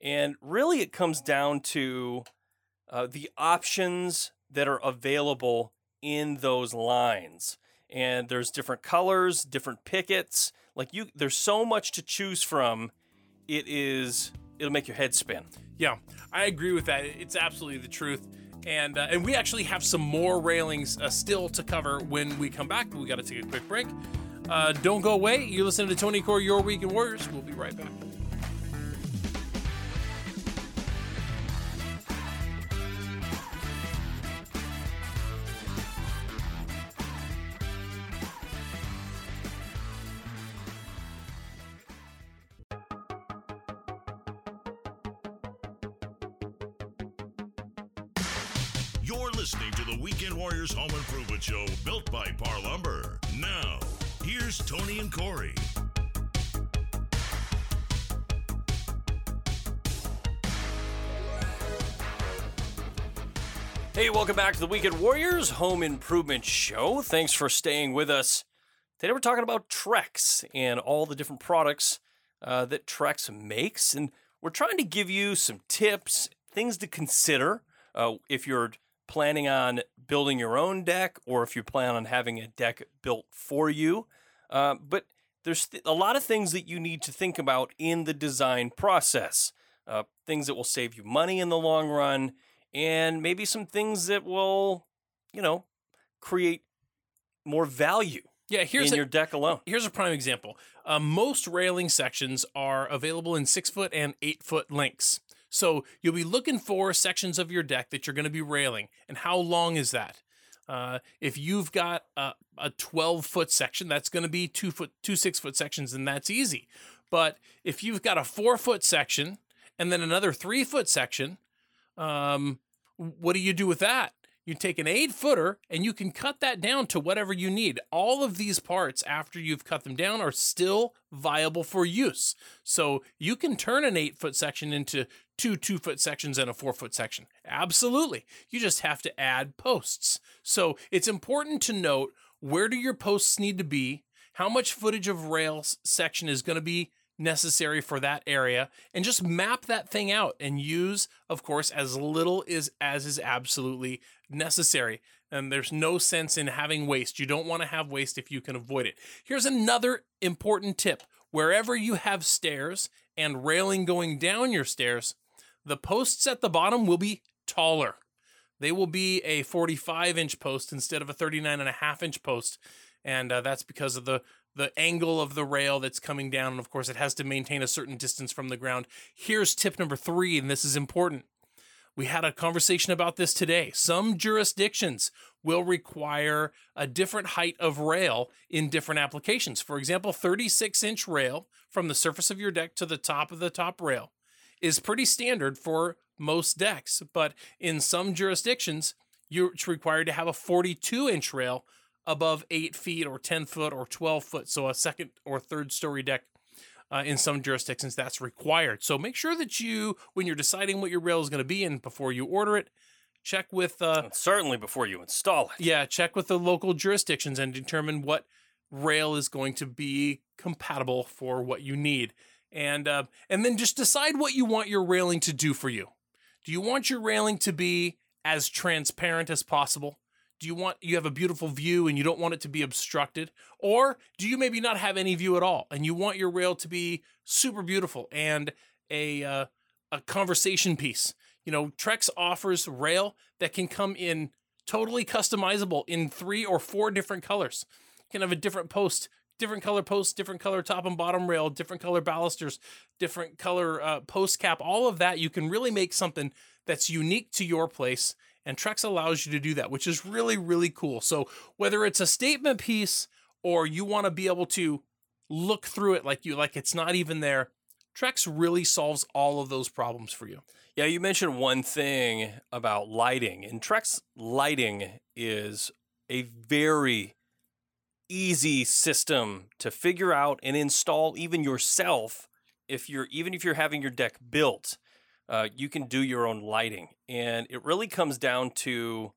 Speaker 1: And really, it comes down to uh, the options that are available in those lines. And there's different colors, different pickets. Like you, there's so much to choose from. It is, it'll make your head spin.
Speaker 2: Yeah, I agree with that. It's absolutely the truth. And uh, and we actually have some more railings uh, still to cover when we come back. But we got to take a quick break. Uh, don't go away. You're listening to Tony Core, Your Weekend Warriors. We'll be right back.
Speaker 3: Tony and Corey.
Speaker 1: Hey, welcome back to the Weekend Warriors Home Improvement Show. Thanks for staying with us. Today we're talking about Trex and all the different products uh, that Trex makes. And we're trying to give you some tips, things to consider uh, if you're planning on building your own deck or if you plan on having a deck built for you. Uh, but there's th- a lot of things that you need to think about in the design process. Uh, things that will save you money in the long run, and maybe some things that will, you know, create more value
Speaker 2: Yeah, here's
Speaker 1: in
Speaker 2: a,
Speaker 1: your deck alone.
Speaker 2: here's a prime example. Uh, most railing sections are available in six foot and eight foot lengths. So you'll be looking for sections of your deck that you're going to be railing. And how long is that? Uh, if you've got a, a 12 foot section, that's going to be two foot, two six foot sections, and that's easy. But if you've got a four foot section and then another three foot section, um, what do you do with that? You take an eight footer and you can cut that down to whatever you need. All of these parts, after you've cut them down, are still viable for use. So you can turn an eight foot section into two two foot sections and a four foot section. Absolutely. You just have to add posts. So it's important to note where do your posts need to be, how much footage of rails section is going to be necessary for that area and just map that thing out and use of course as little is as is absolutely necessary. And there's no sense in having waste. You don't want to have waste if you can avoid it. Here's another important tip. Wherever you have stairs and railing going down your stairs the posts at the bottom will be taller. They will be a 45 inch post instead of a 39 and a half inch post. And uh, that's because of the the angle of the rail that's coming down and of course it has to maintain a certain distance from the ground. Here's tip number three and this is important. We had a conversation about this today. Some jurisdictions will require a different height of rail in different applications. For example 36 inch rail from the surface of your deck to the top of the top rail is pretty standard for most decks but in some jurisdictions you're required to have a 42 inch rail above eight feet or 10 foot or 12 foot. So a second or third story deck uh, in some jurisdictions that's required. So make sure that you, when you're deciding what your rail is going to be and before you order it, check with, uh,
Speaker 1: Certainly before you install it.
Speaker 2: yeah, check with the local jurisdictions and determine what rail is going to be compatible for what you need. And, uh, and then just decide what you want your railing to do for you. Do you want your railing to be as transparent as possible? Do you want you have a beautiful view and you don't want it to be obstructed? Or do you maybe not have any view at all and you want your rail to be super beautiful and a uh, a conversation piece? You know, Trex offers rail that can come in totally customizable in three or four different colors. You can have a different post, different color post, different color top and bottom rail, different color balusters, different color uh, post cap. All of that you can really make something that's unique to your place and Trex allows you to do that, which is really, really cool. So whether it's a statement piece or you want to be able to look through it like you like it's not even there, Trex really solves all of those problems for you.
Speaker 1: Yeah, you mentioned one thing about lighting, and Trex lighting is a very easy system to figure out and install even yourself. If you're even if you're having your deck built, uh, you can do your own lighting, and it really comes down to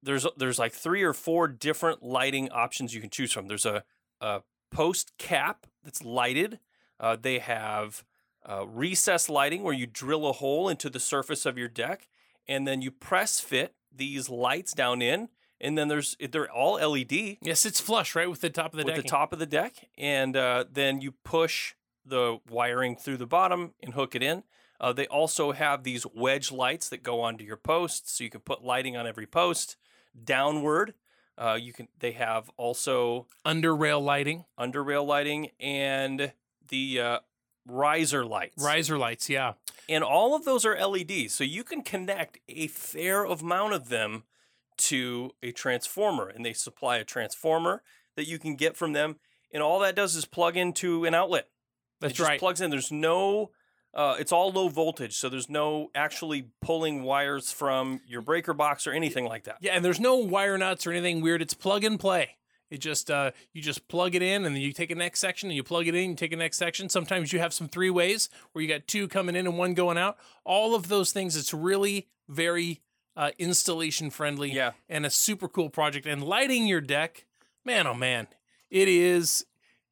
Speaker 1: there's there's like three or four different lighting options you can choose from. There's a, a post cap that's lighted. Uh, they have uh, recess lighting where you drill a hole into the surface of your deck, and then you press fit these lights down in, and then there's they're all LED
Speaker 2: Yes, it's flush right with the top of the
Speaker 1: with
Speaker 2: deck.
Speaker 1: the top of the deck, and uh, then you push the wiring through the bottom and hook it in. Uh, they also have these wedge lights that go onto your posts, so you can put lighting on every post. Downward, uh, you can. They have also
Speaker 2: under rail lighting,
Speaker 1: under rail lighting and the uh, riser lights.
Speaker 2: riser lights. Yeah,
Speaker 1: And all of those are LEDs. So you can connect a fair amount of them to a transformer. And they supply a transformer that you can get from them. And all that does is plug into an outlet.
Speaker 2: that's
Speaker 1: it just
Speaker 2: right.
Speaker 1: plugs in. There's no, uh, it's all low voltage. So there's no actually pulling wires from your breaker box or anything like that.
Speaker 2: Yeah, and there's no wire nuts or anything weird. It's plug and play. It just uh, you just plug it in, and then you take a next section, and you plug it in, you take a next section. Sometimes you have some three ways where you got two coming in and one going out. All of those things. It's really very uh, installation friendly.
Speaker 1: Yeah.
Speaker 2: and a super cool project. And lighting your deck, man, oh man, it is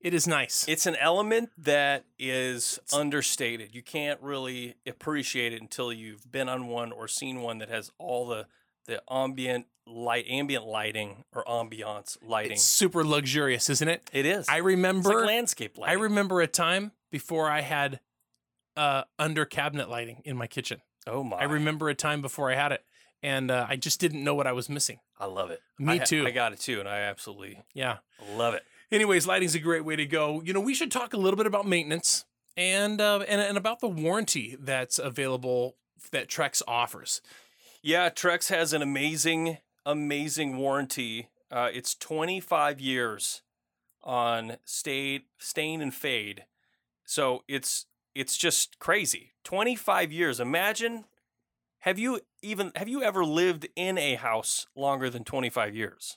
Speaker 2: it is nice.
Speaker 1: It's an element that is understated. You can't really appreciate it until you've been on one or seen one that has all the the ambient light, ambient lighting or ambiance lighting.
Speaker 2: It's super luxurious, isn't it?
Speaker 1: It is.
Speaker 2: I
Speaker 1: It's
Speaker 2: remember
Speaker 1: like landscape
Speaker 2: I remember a time before I had uh, under cabinet lighting in my kitchen.
Speaker 1: oh my!
Speaker 2: I remember a time before I had it, and uh, I just didn't know what I was missing.
Speaker 1: I love it.
Speaker 2: Me
Speaker 1: I ha-
Speaker 2: too.
Speaker 1: I got it too, and I absolutely
Speaker 2: Yeah.
Speaker 1: love it.
Speaker 2: Anyways, lighting's a great way to go. You know, we should talk a little bit about maintenance and uh, and, and about the warranty that's available that Trex offers.
Speaker 1: Yeah, Trex has an amazing, amazing warranty. Uh, it's 25 years on stain, stain and fade. So it's it's just crazy. 25 years. Imagine have you even have you ever lived in a house longer than 25 years?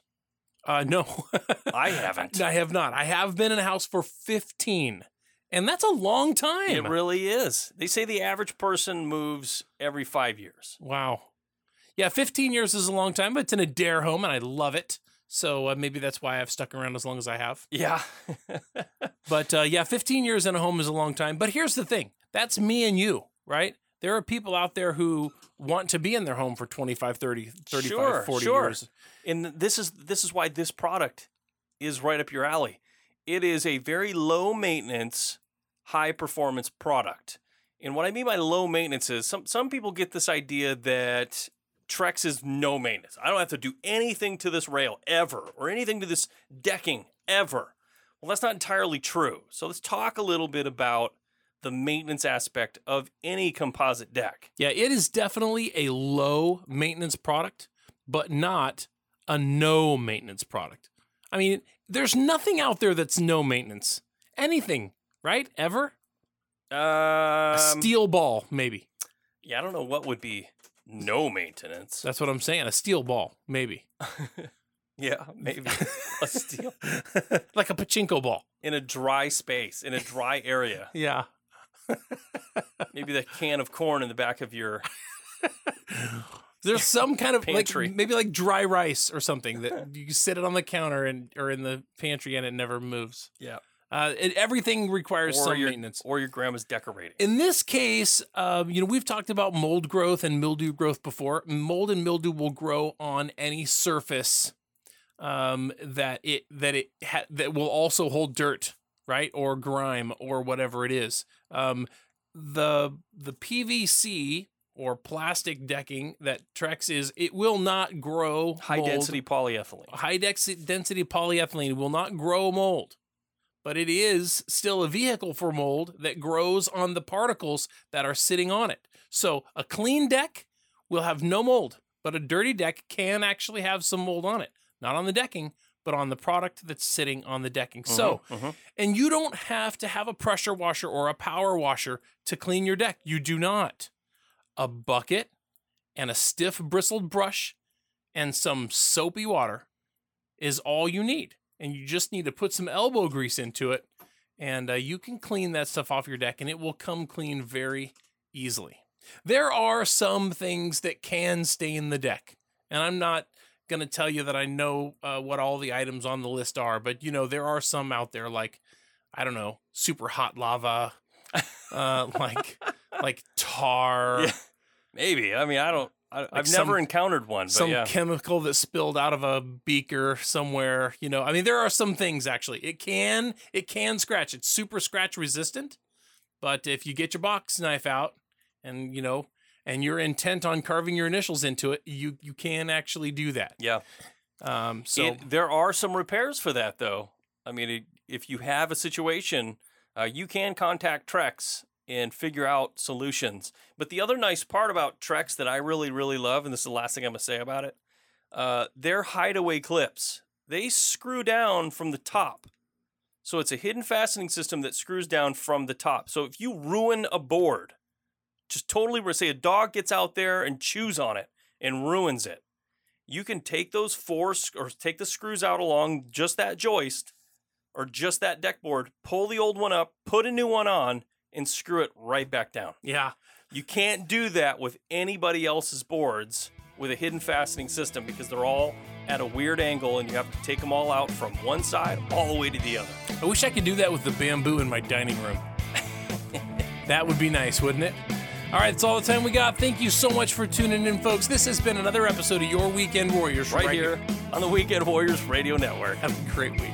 Speaker 2: Uh, no,
Speaker 1: I haven't.
Speaker 2: I have not. I have been in a house for 15, and that's a long time.
Speaker 1: It really is. They say the average person moves every 5 years.
Speaker 2: wow. Yeah, 15 years is a long time, but it's in a dare home, and I love it. So uh, maybe that's why I've stuck around as long as I have.
Speaker 1: Yeah.
Speaker 2: But uh, yeah, 15 years in a home is a long time. But here's the thing that's me and you, right? There are people out there who want to be in their home for 25, 30, 35,
Speaker 1: Sure,
Speaker 2: 40
Speaker 1: sure.
Speaker 2: years.
Speaker 1: And this is this is why this product is right up your alley. It is a very low maintenance, high performance product. And what I mean by low maintenance is some some people get this idea that Trex is no maintenance. I don't have to do anything to this rail ever or anything to this decking ever. Well, that's not entirely true. So let's talk a little bit about the maintenance aspect of any composite deck.
Speaker 2: Yeah, it is definitely a low maintenance product, but not a no maintenance product. I mean, there's nothing out there that's no maintenance. Anything, right? Ever? A
Speaker 1: Um,
Speaker 2: steel ball, maybe.
Speaker 1: Yeah, I don't know what would be no maintenance.
Speaker 2: That's what I'm saying. A steel ball, maybe.
Speaker 1: Yeah, maybe a steel
Speaker 2: like a pachinko ball.
Speaker 1: in a dry space, in a dry area.
Speaker 2: Yeah.
Speaker 1: Maybe the can of corn in the back of your.
Speaker 2: There's some kind of
Speaker 1: Pantry.
Speaker 2: like maybe like dry rice or something that you sit it on the counter and or in the pantry and it never moves.
Speaker 1: Yeah.
Speaker 2: Uh, it, everything requires
Speaker 1: Or
Speaker 2: some
Speaker 1: your,
Speaker 2: maintenance.
Speaker 1: or your grandma's decorating.
Speaker 2: In this case, um, you know, we've talked about mold growth and mildew growth before. Mold and mildew will grow on any surface um, that it that it ha- that will also hold dirt, right, or grime or whatever it is. Um, the the PVC or plastic decking that Trex is, it will not grow
Speaker 1: High
Speaker 2: mold.
Speaker 1: density polyethylene.
Speaker 2: High dex- density polyethylene will not grow mold, but it is still a vehicle for mold that grows on the particles that are sitting on it. So a clean deck will have no mold, but a dirty deck can actually have some mold on it. Not on the decking, but on the product that's sitting on the decking. So,
Speaker 1: mhm.
Speaker 2: and you don't have to have a pressure washer or a power washer to clean your deck. You do not. A bucket and a stiff bristled brush and some soapy water is all you need. And you just need to put some elbow grease into it, and uh, you can clean that stuff off your deck, and it will come clean very easily. There are some things that can stain the deck, and I'm not going to tell you that I know uh, what all the items on the list are, but you know, there are some out there like, I don't know, super hot lava, uh, like like tar,
Speaker 1: Yeah, Maybe. I mean, I don't. I, I've
Speaker 2: some-
Speaker 1: never encountered one, but
Speaker 2: some
Speaker 1: yeah.
Speaker 2: chemical that spilled out of a beaker somewhere. You know, I mean, there are some things actually. It can it can scratch. It's super scratch resistant, but if you get your box knife out and you know and you're intent on carving your initials into it, you you can actually do that.
Speaker 1: yeah.
Speaker 2: Um, so
Speaker 1: It- there are some repairs for that, though. I mean, it, if you have a situation, uh, you can contact Trex and figure out solutions. But the other nice part about Trex that I really, really love, and this is the last thing I'm to say about it, uh, their hideaway clips. They screw down from the top. So it's a hidden fastening system that screws down from the top. So if you ruin a board, just totally, say a dog gets out there and chews on it and ruins it, you can take those four or take the screws out along just that joist or just that deck board, pull the old one up, put a new one on, and screw it right back down.
Speaker 2: yeah,
Speaker 1: You can't do that with anybody else's boards with a hidden fastening system because they're all at a weird angle and you have to take them all out from one side all the way to the other.
Speaker 2: I wish I could do that with the bamboo in my dining room. that would be nice, wouldn't it? All right, that's all the time we got. Thank you so much for tuning in, folks. This has been another episode of Your Weekend Warriors
Speaker 1: Right, here on the Weekend Warriors Radio Network.
Speaker 2: Have a great week.